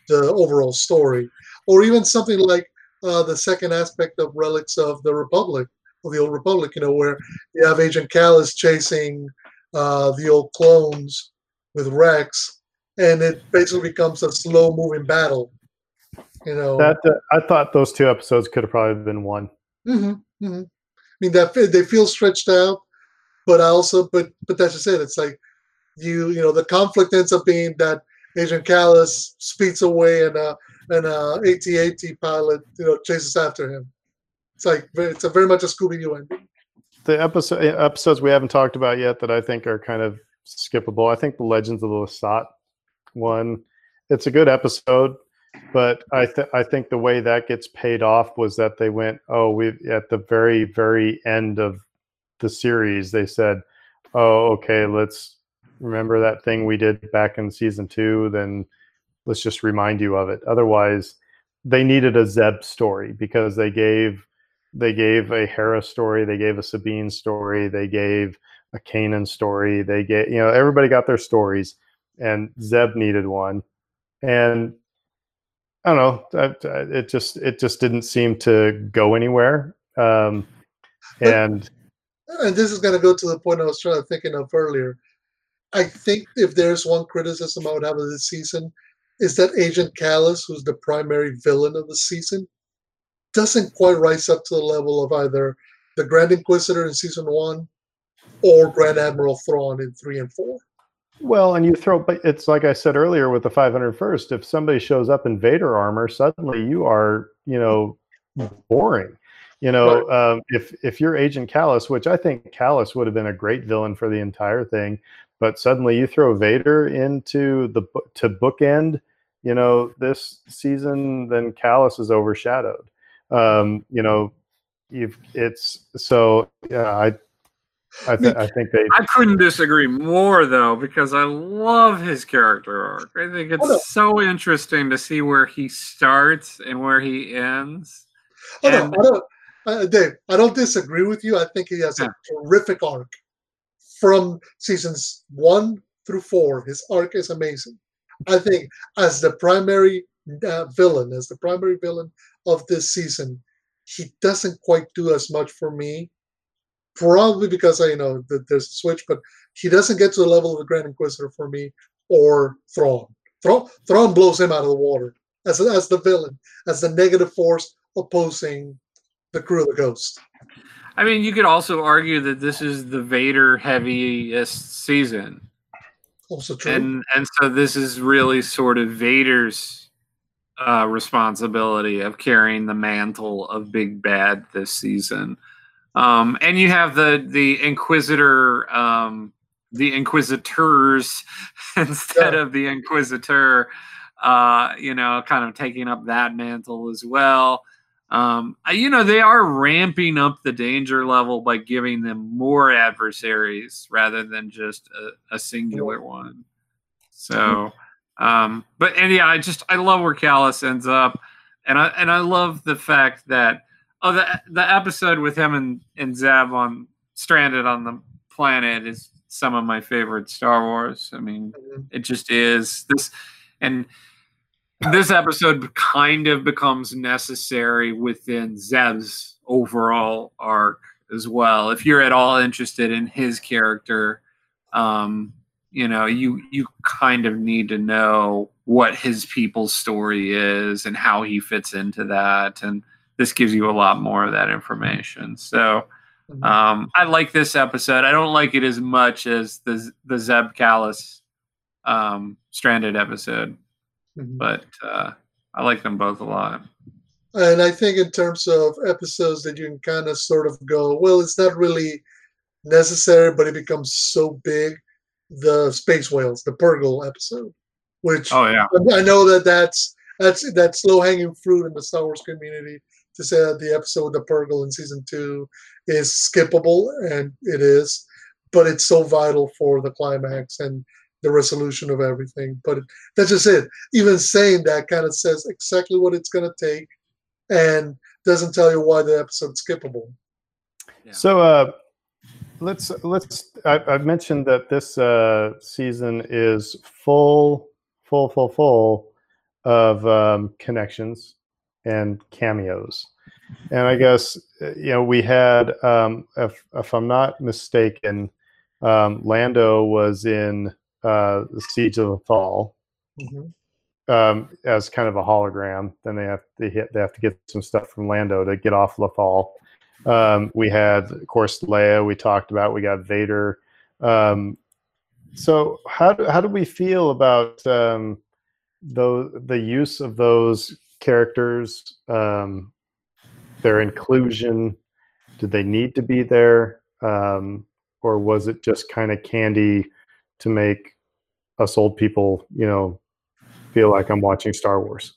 the overall story. Or even something like uh, the second aspect of Relics of the Republic, of the Old Republic, you know, where you have Agent Kallus chasing uh, the old clones with Rex, and it basically becomes a slow moving battle. You know, That uh, I thought those two episodes could have probably been one. hmm hmm I mean that they feel stretched out, but I also but but that's just it. It's like you you know the conflict ends up being that Agent Kallus speeds away and uh and uh AT-AT pilot you know chases after him. It's like it's a very much a Scooby Doo ending. the episode episodes we haven't talked about yet that I think are kind of skippable. I think the Legends of the Lasat one, it's a good episode, but I th- I think the way that gets paid off was that they went, oh, we at the very very end of the series they said, oh, okay, let's remember that thing we did back in season two. Then let's just remind you of it. Otherwise, they needed a Zeb story because they gave they gave a Hera story, they gave a Sabine story, they gave a Kanan story, they gave you know everybody got their stories, and Zeb needed one, and I don't know, that- that- it just it just didn't seem to go anywhere, um, and And this is going to go to the point I was trying to thinking of earlier. I think if there's one criticism I would have of this season, is that Agent Kallus, who's the primary villain of the season, doesn't quite rise up to the level of either the Grand Inquisitor in season one or Grand Admiral Thrawn in three and four. Well, and you throw, but it's like I said earlier with the 501st. If somebody shows up in Vader armor, suddenly you are, you know, boring. You know, um, if if you're Agent Kallus, which I think Kallus would have been a great villain for the entire thing, but suddenly you throw Vader into the to bookend, you know, this season, then Kallus is overshadowed. Um, you know, you've it's so yeah. I I, th- I think they I couldn't disagree more though because I love his character arc. I think it's Oh, no. so interesting to see where he starts and where he ends. Oh no, And- I don't, uh, Dave. I don't disagree with you. I think he has Yeah. a terrific arc from seasons one through four. His arc is amazing. I think as the primary uh, villain, as the primary villain of this season, he doesn't quite do as much for me. Probably because I you know that there's a switch, but he doesn't get to the level of the Grand Inquisitor for me or Thrawn. Thrawn, Thrawn blows him out of the water as as the villain, as the negative force opposing the crew of the Ghost. I mean, you could also argue that this is the Vader heaviest season. Also true. and and so this is really sort of Vader's uh, responsibility of carrying the mantle of Big Bad this season. Um, and you have the the Inquisitor, um, the Inquisitors instead Yeah. of the Inquisitor. Uh, you know, kind of taking up that mantle as well. Um, you know, they are ramping up the danger level by giving them more adversaries rather than just a, a singular one. So, Um, but and yeah, I just I love where Kallus ends up, and I and I love the fact that oh the the episode with him and and Zeb on stranded on the planet is some of my favorite Star Wars. I mean, Mhm. it just is this and this episode kind of becomes necessary within Zeb's overall arc as well. If you're at all interested in his character, um, you know, you you kind of need to know what his people's story is and how he fits into that. And this gives you a lot more of that information. So Mhm. um, I like this episode. I don't like it as much as the the Zeb Kallus um, stranded episode, Mhm. but uh, I like them both a lot. And I think in terms of episodes that you can kind of sort of go, well, it's not really necessary, but it becomes so big. The space whales, the Purrgil episode, which Oh yeah, I know that that's that's that's low hanging fruit in the Star Wars community to say that the episode with the Purrgil in season two is skippable, and it is, but it's so vital for the climax and the resolution of everything. But that's just it. Even saying that kind of says exactly what it's going to take, and doesn't tell you why the episode's skippable. Yeah. So uh, let's let's. I, I've mentioned that this uh, season is full, full, full, full of um, connections and cameos, and I guess uh, you know we had, um, if if I'm not mistaken, um, Lando was in uh, the Siege of Lothal Mhm. um, as kind of a hologram. Then they have to hit they have to get some stuff from Lando to get off Lothal. Um, we had, of course, Leia. We talked about. We got Vader. Um, so how do, how do we feel about um, those the use of those characters, um, their inclusion? Did they need to be there, um, or was it just kind of candy to make us old people, you know, feel like I'm watching Star Wars?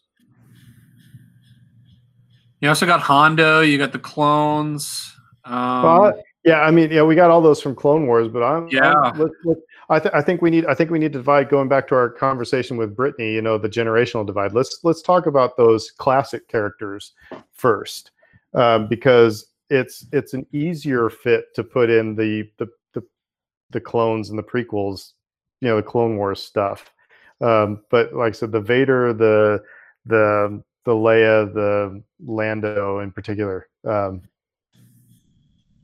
you also got Hondo. You got the clones. Um, Well, yeah, I mean, yeah, we got all those from Clone Wars, but I'm Yeah. I'm- let- let- I, th- I think we need I think we need to divide. Going back to our conversation with Brittany, you know, the generational divide. Let's let's talk about those classic characters first, um, because it's it's an easier fit to put in the the the, the clones and the prequels, you know, the Clone Wars stuff. Um, but like I said, the Vader, the the the Leia, the Lando in particular. Um,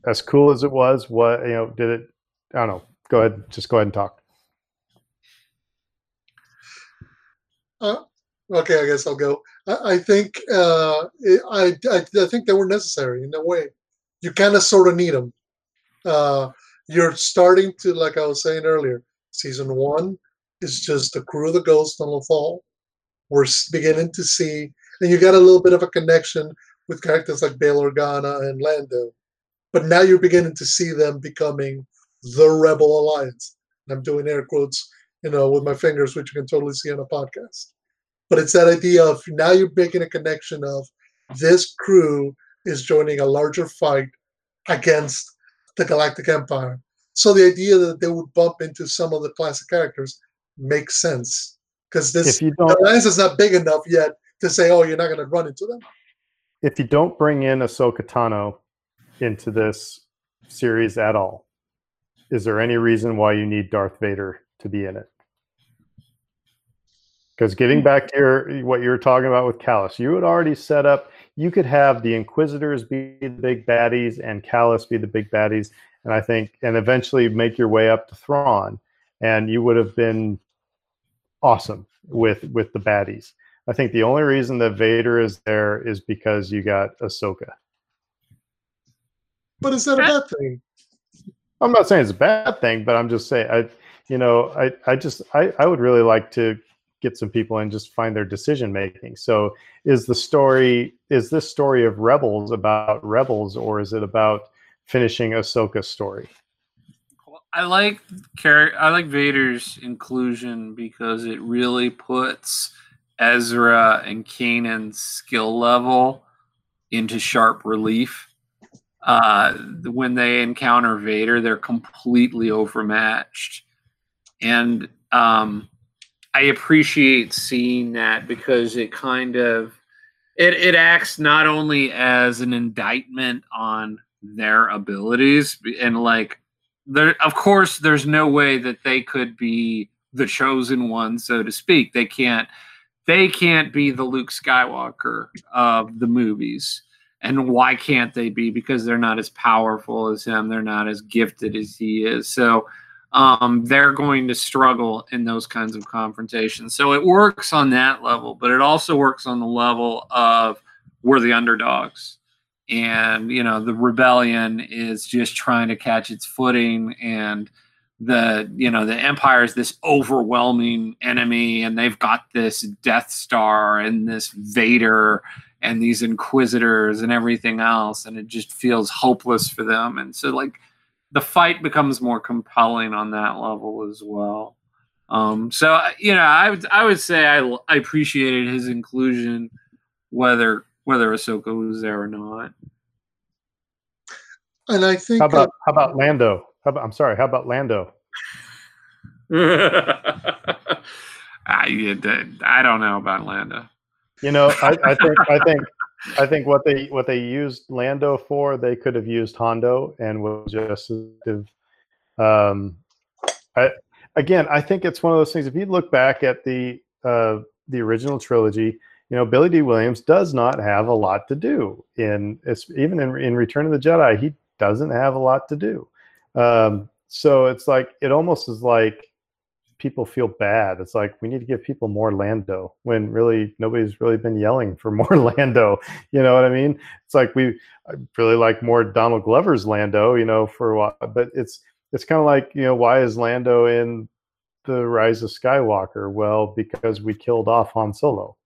as cool as it was, what you know, did it? I don't know. Go ahead, just go ahead and talk. Okay, I guess I'll go. I, I think uh, I, I I think they were necessary in a way. You kind of sort of need them. Uh, you're starting to, like I was saying earlier, season one is just the crew of the Ghost on Lothal. We're beginning to see, and you got a little bit of a connection with characters like Bail Organa and Lando, but now you're beginning to see them becoming the Rebel Alliance. And I'm doing air quotes, you know, with my fingers, which you can totally see on a podcast but it's that idea of now you're making a connection of this crew is joining a larger fight against the Galactic Empire. So the idea that they would bump into some of the classic characters makes sense because this If you don't, alliance is not big enough yet to say, oh, you're not going to run into them. if you don't bring in Ahsoka Tano into this series at all, is there any reason why you need Darth Vader to be in it? Because getting hmm. back to your what you were talking about with Kallus, you had already set up. You could have the Inquisitors be the big baddies and Kallus be the big baddies, and I think, and eventually make your way up to Thrawn, and you would have been awesome with with the baddies. I think the only reason that Vader is there is because you got Ahsoka. But is that a bad thing? I'm not saying it's a bad thing, but I'm just saying I, you know, I, I just I, I would really like to get some people and just find their decision making. So is the story is this story of Rebels about Rebels or is it about finishing Ahsoka's story? I like I like Vader's inclusion because it really puts Ezra and Kanan's skill level into sharp relief. Uh, when they encounter Vader, they're completely overmatched, and um, I appreciate seeing that because it kind of it it acts not only as an indictment on their abilities and like there of course there's no way that they could be the chosen one so to speak. They can't they can't be the Luke Skywalker of the movies and why can't they be? Because they're not as powerful as him. They're not as gifted as he is. So um, they're going to struggle in those kinds of confrontations. So it works on that level but it also works on the level of we're the underdogs. And you know the rebellion is just trying to catch its footing. And the you know the empire is this overwhelming enemy and they've got this death star and this vader and these inquisitors and everything else and it just feels hopeless for them and so like the fight becomes more compelling on that level as well um so you know i would i would say i, I appreciated his inclusion whether whether ahsoka was there or not And I think How uh, about how about Lando? How about, I'm sorry. How about Lando? I, I don't know about Lando. You know, I, I think I think I think what they what they used Lando for, they could have used Hondo and was just. Um, I again, I think it's one of those things. If you look back at the uh, the original trilogy, you know, Billy Dee Williams does not have a lot to do in it's, even in in Return of the Jedi. He doesn't have a lot to do. Um, so it's like it almost is like people feel bad. It's like we need to give people more Lando when really nobody's really been yelling for more Lando. You know what I mean? It's like we I really like more Donald Glover's Lando, you know, for a while, but it's it's kind of like, you know, why is Lando in the Rise of Skywalker? Well, because we killed off Han Solo.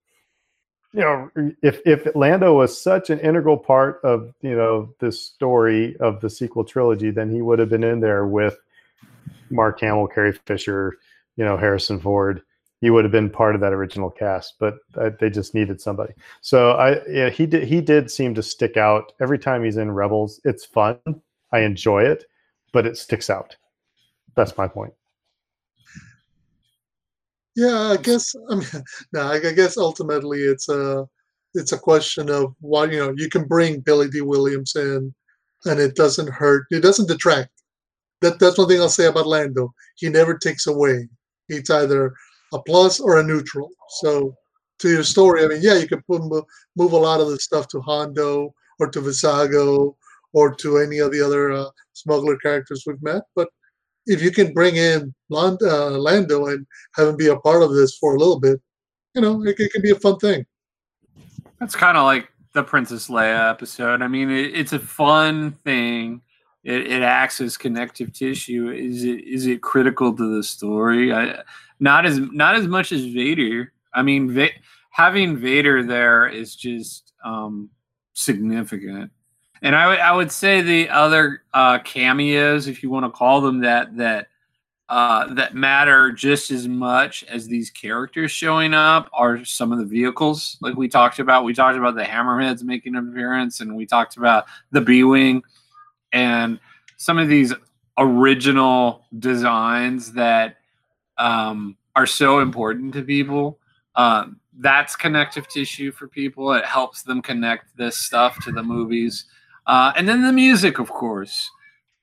You know, if if Lando was such an integral part of, you know, this story of the sequel trilogy, then he would have been in there with Mark Hamill, Carrie Fisher, you know Harrison Ford, he would have been part of that original cast, but uh, they just needed somebody. So I yeah, he did he did seem to stick out every time he's in Rebels. It's fun, I enjoy it, but it sticks out. That's my point. Yeah, I guess. I mean, no, I I guess ultimately it's a it's a question of why you know you can bring Billy Dee Williams in, and it doesn't hurt. It doesn't detract. That that's one thing I'll say about Lando. He never takes away. It's either a plus or a neutral. So to your story, I mean, yeah, you can put, move a lot of the stuff to Hondo or to Vizago or to any of the other uh, smuggler characters we've met, but if you can bring in Land, uh, Lando and have him be a part of this for a little bit, you know, it, it can be a fun thing. That's kind of like the Princess Leia episode. I mean, it, it's a fun thing. It, it acts as connective tissue. Is it is it critical to the story? I, not as not as much as Vader. I mean, Va- having Vader there is just um, significant. And I would I would say the other uh, cameos, if you want to call them that, that uh, that matter just as much as these characters showing up are some of the vehicles, like we talked about. We talked about the Hammerheads making an appearance, and we talked about the B Wing and some of these original designs that um, are so important to people. Um, that's connective tissue for people. It helps them connect this stuff to the movies. Uh, and then the music, of course.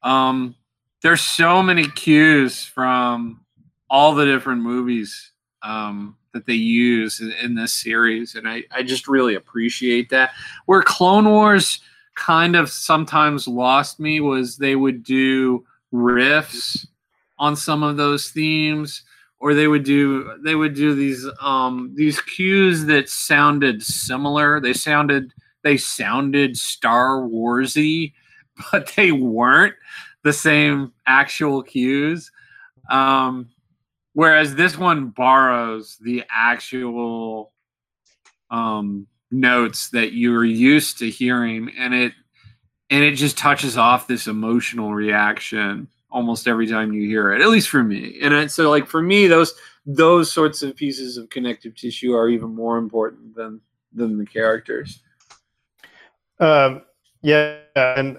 Um, there's so many cues from all the different movies um, that they use in, in this series. And I, I just really appreciate that. Where Clone Wars kind of sometimes lost me was they would do riffs on some of those themes or they would do they would do these um these cues that sounded similar. They sounded they sounded star warsy but they weren't the same actual cues. Um whereas this one borrows the actual um notes that you're used to hearing and it and it just touches off this emotional reaction almost every time you hear it at least for me. And it, so like for me those those sorts of pieces of connective tissue are even more important than than the characters. Um, yeah, and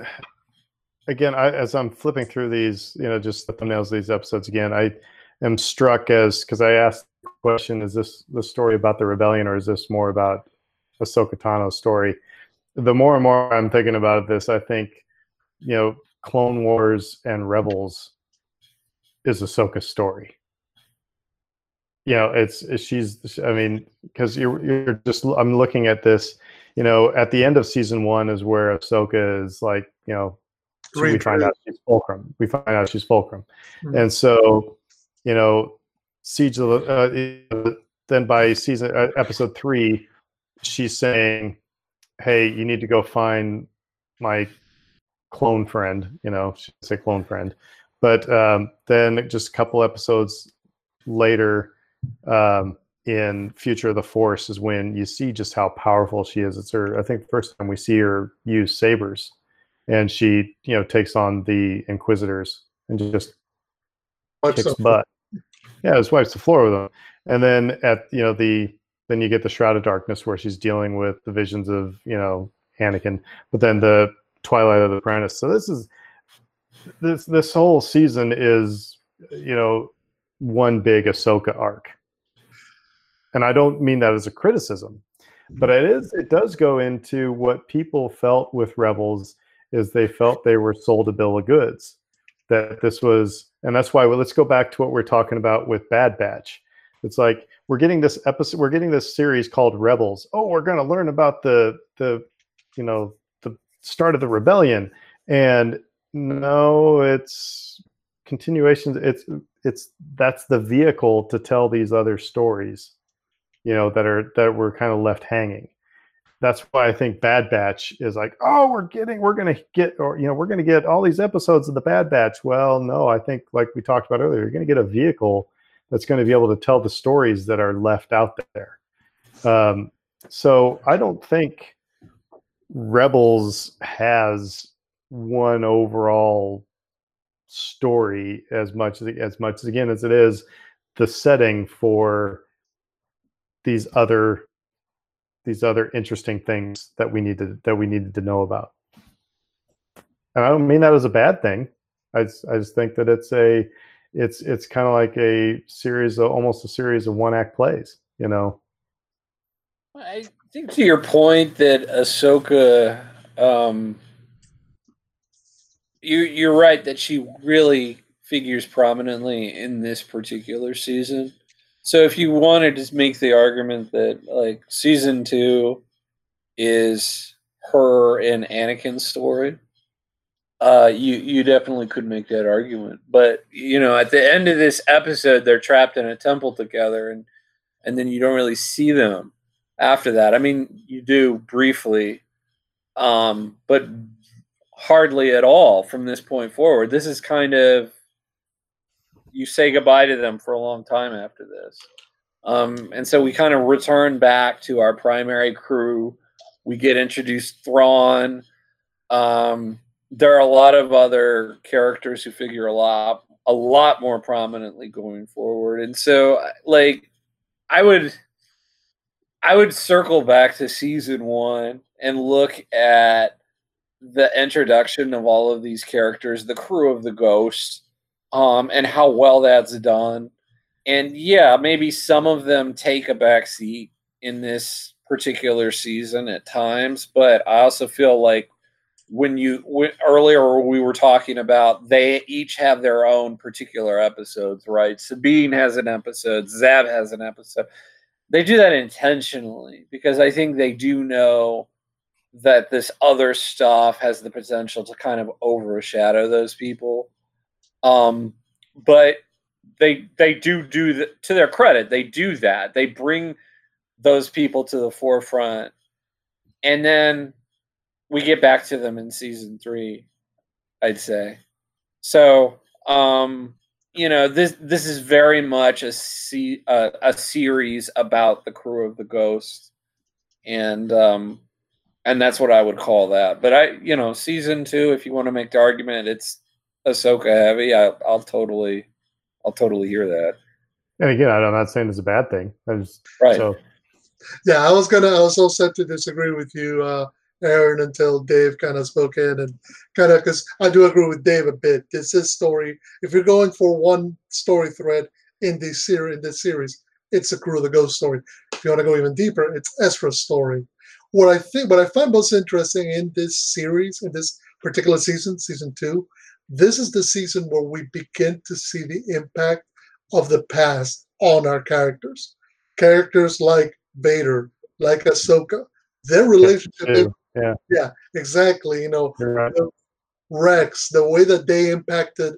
again, I, as I'm flipping through these, you know, just the thumbnails of these episodes again, I am struck as because I asked the question: Is this the story about the rebellion, or is this more about Ahsoka Tano's story? The more and more I'm thinking about this, I think you know, Clone Wars and Rebels is Ahsoka's story. You know, it's, it's she's. I mean, because you're you're just. I'm looking at this. You know, at the end of season one is where Ahsoka is like, you know, so we find out she's Fulcrum. We find out she's Fulcrum, mm-hmm. and so, you know, Siege of the. Uh, then by season uh, episode three, she's saying, "Hey, you need to go find my clone friend." You know, she say clone friend, but um, then just a couple episodes later, um, in Future of the Force, is when you see just how powerful she is. It's her. I think the first time we see her use sabers and she you know takes on the inquisitors and just Wipes kicks butt. Yeah, just wipes the floor with them. And then at you know the then you get the Shroud of Darkness where she's dealing with the visions of you know Anakin, but then the Twilight of the Apprentice. So this is this this whole season is you know one big Ahsoka arc, and I don't mean that as a criticism, but it is it does go into what people felt with Rebels is they felt they were sold a bill of goods. That this was, and that's why well, let's go back to what we're talking about with Bad Batch. It's like we're getting this episode, we're getting this series called Rebels. Oh, we're going to learn about the the you know the start of the rebellion, and no, it's continuations. It's it's that's the vehicle to tell these other stories, you know, that are that were kind of left hanging that's why I think Bad Batch is like, oh, we're getting, we're going to get, or, you know, we're going to get all these episodes of the Bad Batch. Well, no, I think, like we talked about earlier, you're going to get a vehicle that's going to be able to tell the stories that are left out there. Um, so I don't think Rebels has one overall story as much as much as again as it is the setting for these other these other interesting things that we needed that we needed to know about. And I don't mean that as a bad thing. I I just think that it's a it's it's kind of like a series of almost a series of one act plays, you know. I think to your point that Ahsoka um you you're right that she really figures prominently in this particular season. So if you wanted to make the argument that like season two is her and Anakin's story, uh, you you definitely could make that argument. But you know, at the end of this episode, they're trapped in a temple together, and and then you don't really see them after that. I mean, you do briefly, um, but hardly at all from this point forward. This is kind of you say goodbye to them for a long time after this. Um, and so we kind of return back to our primary crew. We get introduced Thrawn. Um, there are a lot of other characters who figure a lot a lot more prominently going forward. And so like I would I would circle back to season 1 and look at the introduction of all of these characters, the crew of the Ghost, um, and how well that's done. And yeah, maybe some of them take a back seat in this particular season at times, but I also feel like when you when, earlier we were talking about they each have their own particular episodes, right? Sabine has an episode, Zeb has an episode. They do that intentionally because I think they do know that this other stuff has the potential to kind of overshadow those people. Um, but they they do do the, to their credit they do that they bring those people to the forefront and then we get back to them in season three i'd say so um you know this this is very much a se- uh, a series about the crew of the ghost and um and that's what i would call that but i you know season two if you want to make the argument it's Ahsoka heavy, I, will totally, I'll totally hear that. And again, I'm not saying it's a bad thing. I just, right. So. Yeah, I was gonna. I was all set to disagree with you, uh, Aaron, until Dave kind of spoke in and kind of because I do agree with Dave a bit. This is story. If you're going for one story thread in this series, in this series, it's a Crew of the Ghost story. If you want to go even deeper, it's Ezra's story. What I think, what I find most interesting in this series, in this particular season, season two, this is the season where we begin to see the impact of the past on our characters. Characters like Vader, like Ahsoka, their relationship. Yeah, yeah, exactly. You know, right. Rex, the way that they impacted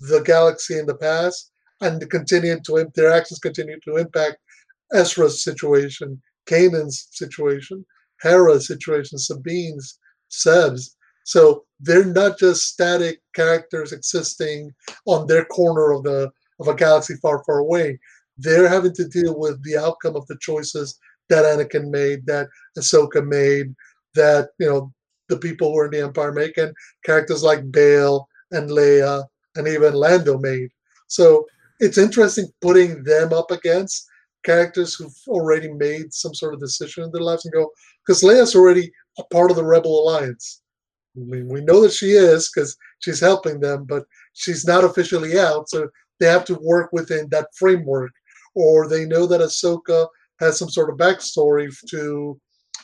the galaxy in the past, and continue to their actions continue to impact Ezra's situation, Kanan's situation, Hera's situation, Sabine's, Zeb's. So they're not just static characters existing on their corner of the of a galaxy far, far away. They're having to deal with the outcome of the choices that Anakin made, that Ahsoka made, that you know the people who are in the Empire make, and characters like Bail and Leia and even Lando made. So it's interesting putting them up against characters who've already made some sort of decision in their lives and go, because Leia's already a part of the Rebel Alliance. We, we know that she is because she's helping them, but she's not officially out. So they have to work within that framework. Or they know that Ahsoka has some sort of backstory to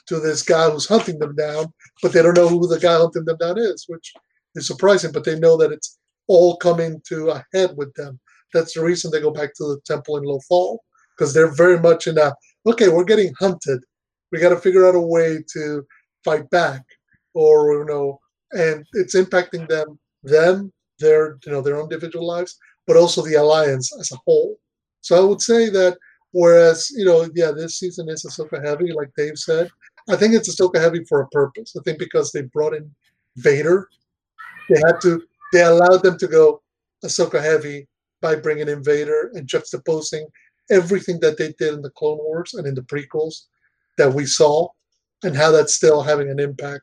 to this guy who's hunting them down, but they don't know who the guy hunting them down is, which is surprising. But they know that it's all coming to a head with them. That's the reason they go back to the temple in Lothal because they're very much in a okay, we're getting hunted. We got to figure out a way to fight back, or you know, and it's impacting them, them, their you know their own individual lives, but also the alliance as a whole. So I would say that whereas you know, yeah, this season is Ahsoka heavy, like Dave said. I think it's Ahsoka heavy for a purpose. I think because they brought in Vader, they had to they allowed them to go Ahsoka heavy by bringing in Vader and juxtaposing everything that they did in the Clone Wars and in the prequels that we saw, and how that's still having an impact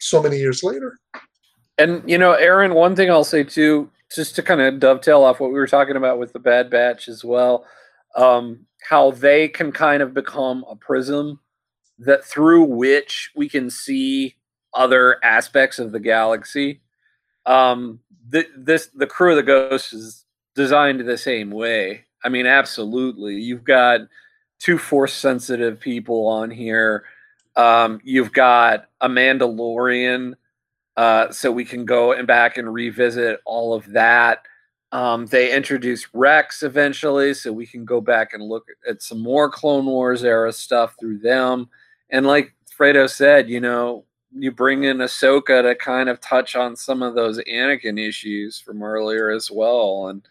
so many years later. And you know, Aaron, one thing I'll say too, just to kind of dovetail off what we were talking about with the Bad Batch as well, um, how they can kind of become a prism that through which we can see other aspects of the galaxy. Um, the, this the crew of the Ghost is designed the same way. I mean, absolutely. You've got two force sensitive people on here. Um, you've got a Mandalorian, uh, so we can go and back and revisit all of that. Um, they introduce Rex eventually, so we can go back and look at some more Clone Wars era stuff through them. And like Fredo said, you know, you bring in Ahsoka to kind of touch on some of those Anakin issues from earlier as well. And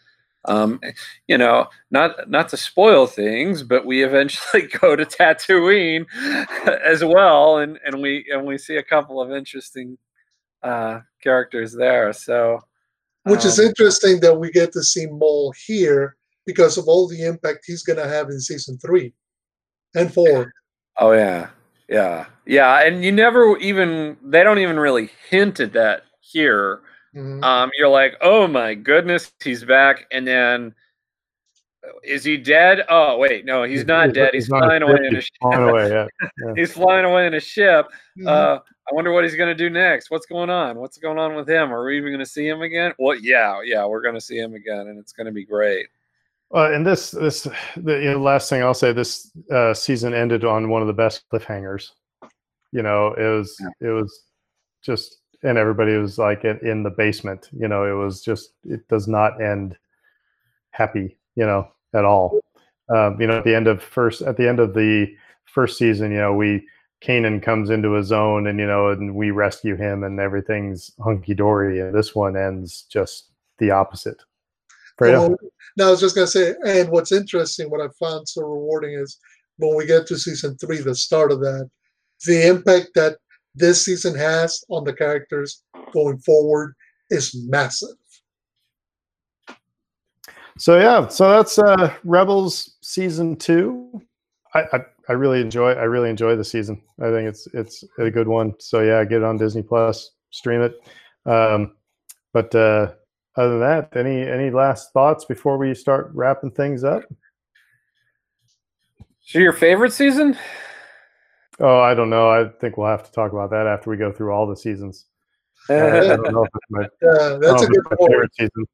um, you know, not not to spoil things, but we eventually go to Tatooine as well, and and we and we see a couple of interesting uh, characters there. So, which um, is interesting that we get to see Maul here because of all the impact he's going to have in season three and four. Oh yeah, yeah, yeah, and you never even they don't even really hint at that here Mm-hmm. Um, you're like, oh my goodness, he's back, and then is he dead? Oh wait, no, he's not he's, dead. He's, he's flying away in a ship. Away, yeah. Yeah. he's flying away in a ship. Mm-hmm. Uh, I wonder what he's going to do next. What's going on? What's going on with him? Are we even going to see him again? Well, yeah, yeah, we're going to see him again, and it's going to be great. Well, and this, this, the you know, last thing I'll say, this uh, season ended on one of the best cliffhangers. You know, it was, yeah. it was just and everybody was like in, in the basement. You know, it was just it does not end happy. You know, at all. Um, you know, at the end of first at the end of the first season, you know, we Kanan comes into his own, and you know, and we rescue him, and everything's hunky dory. And this one ends just the opposite. Well, now I was just gonna say, and what's interesting, what I found so rewarding is when we get to season three, the start of that, the impact that this season has on the characters going forward is massive. So yeah, so that's uh, Rebels season two. I, I, I really enjoy I really enjoy the season. I think it's it's a good one. So yeah, get it on Disney Plus, stream it. Um, but uh, other than that, any any last thoughts before we start wrapping things up? So your favorite season? Oh, I don't know. I think we'll have to talk about that after we go through all the seasons. Uh, I don't know if it's my, that's a good favorite season.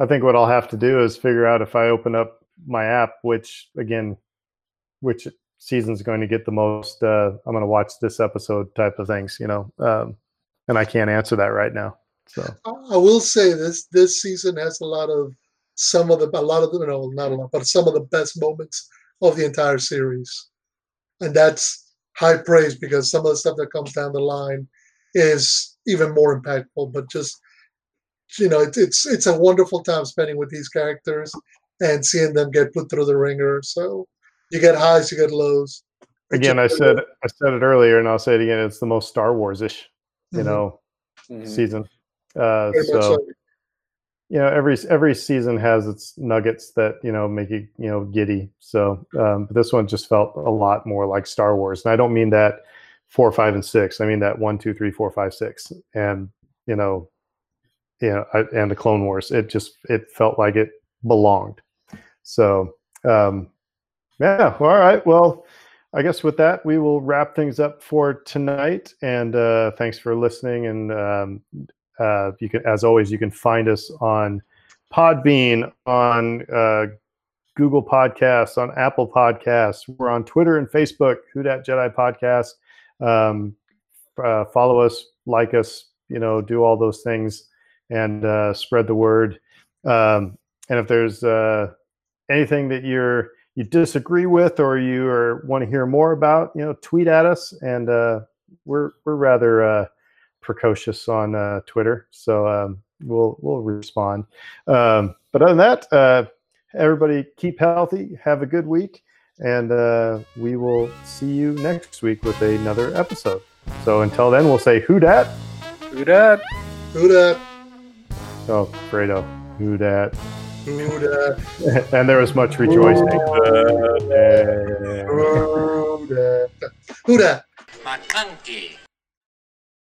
I think what I'll have to do is figure out if I open up my app which again which season's going to get the most uh, i'm going to watch this episode type of things you know um, and i can't answer that right now so I will say this this season has a lot of some of the a lot of the no not a lot but some of the best moments of the entire series, and that's high praise because some of the stuff that comes down the line is even more impactful. But just you know, it, it's it's a wonderful time spending with these characters and seeing them get put through the wringer. So you get highs, you get lows. again i said i said it earlier and i'll say it again it's the most star wars-ish you Mhm. know Mhm. season uh, so so. you know every every season has its nuggets that you know make you you know giddy. So um, but this one just felt a lot more like star wars. And i don't mean that four five and six. I mean that one two three four five six. And you know you know I, and the clone wars. It just it felt like it belonged. So um yeah all right. Well i guess with that we will wrap things up for tonight. And uh thanks for listening. And um uh, you can, as always, you can find us on Podbean, on uh, Google Podcasts, on Apple Podcasts. We're on Twitter and Facebook, Who Dat Jedi Podcast. Um, uh, follow us, like us, you know, do all those things, and uh, spread the word. Um, and if there's uh, anything that you're you disagree with or you want to hear more about, you know, tweet at us, and uh, we're we're rather. Precocious on uh, Twitter, so um, we'll we'll respond. Um, but other than that, uh, everybody keep healthy, have a good week, and uh, we will see you next week with another episode. So until then, we'll say who dat? Who dat? Who that? Oh, Fredo, who dat? Who that? and there was much rejoicing. Who that? Who that? Maclunkey.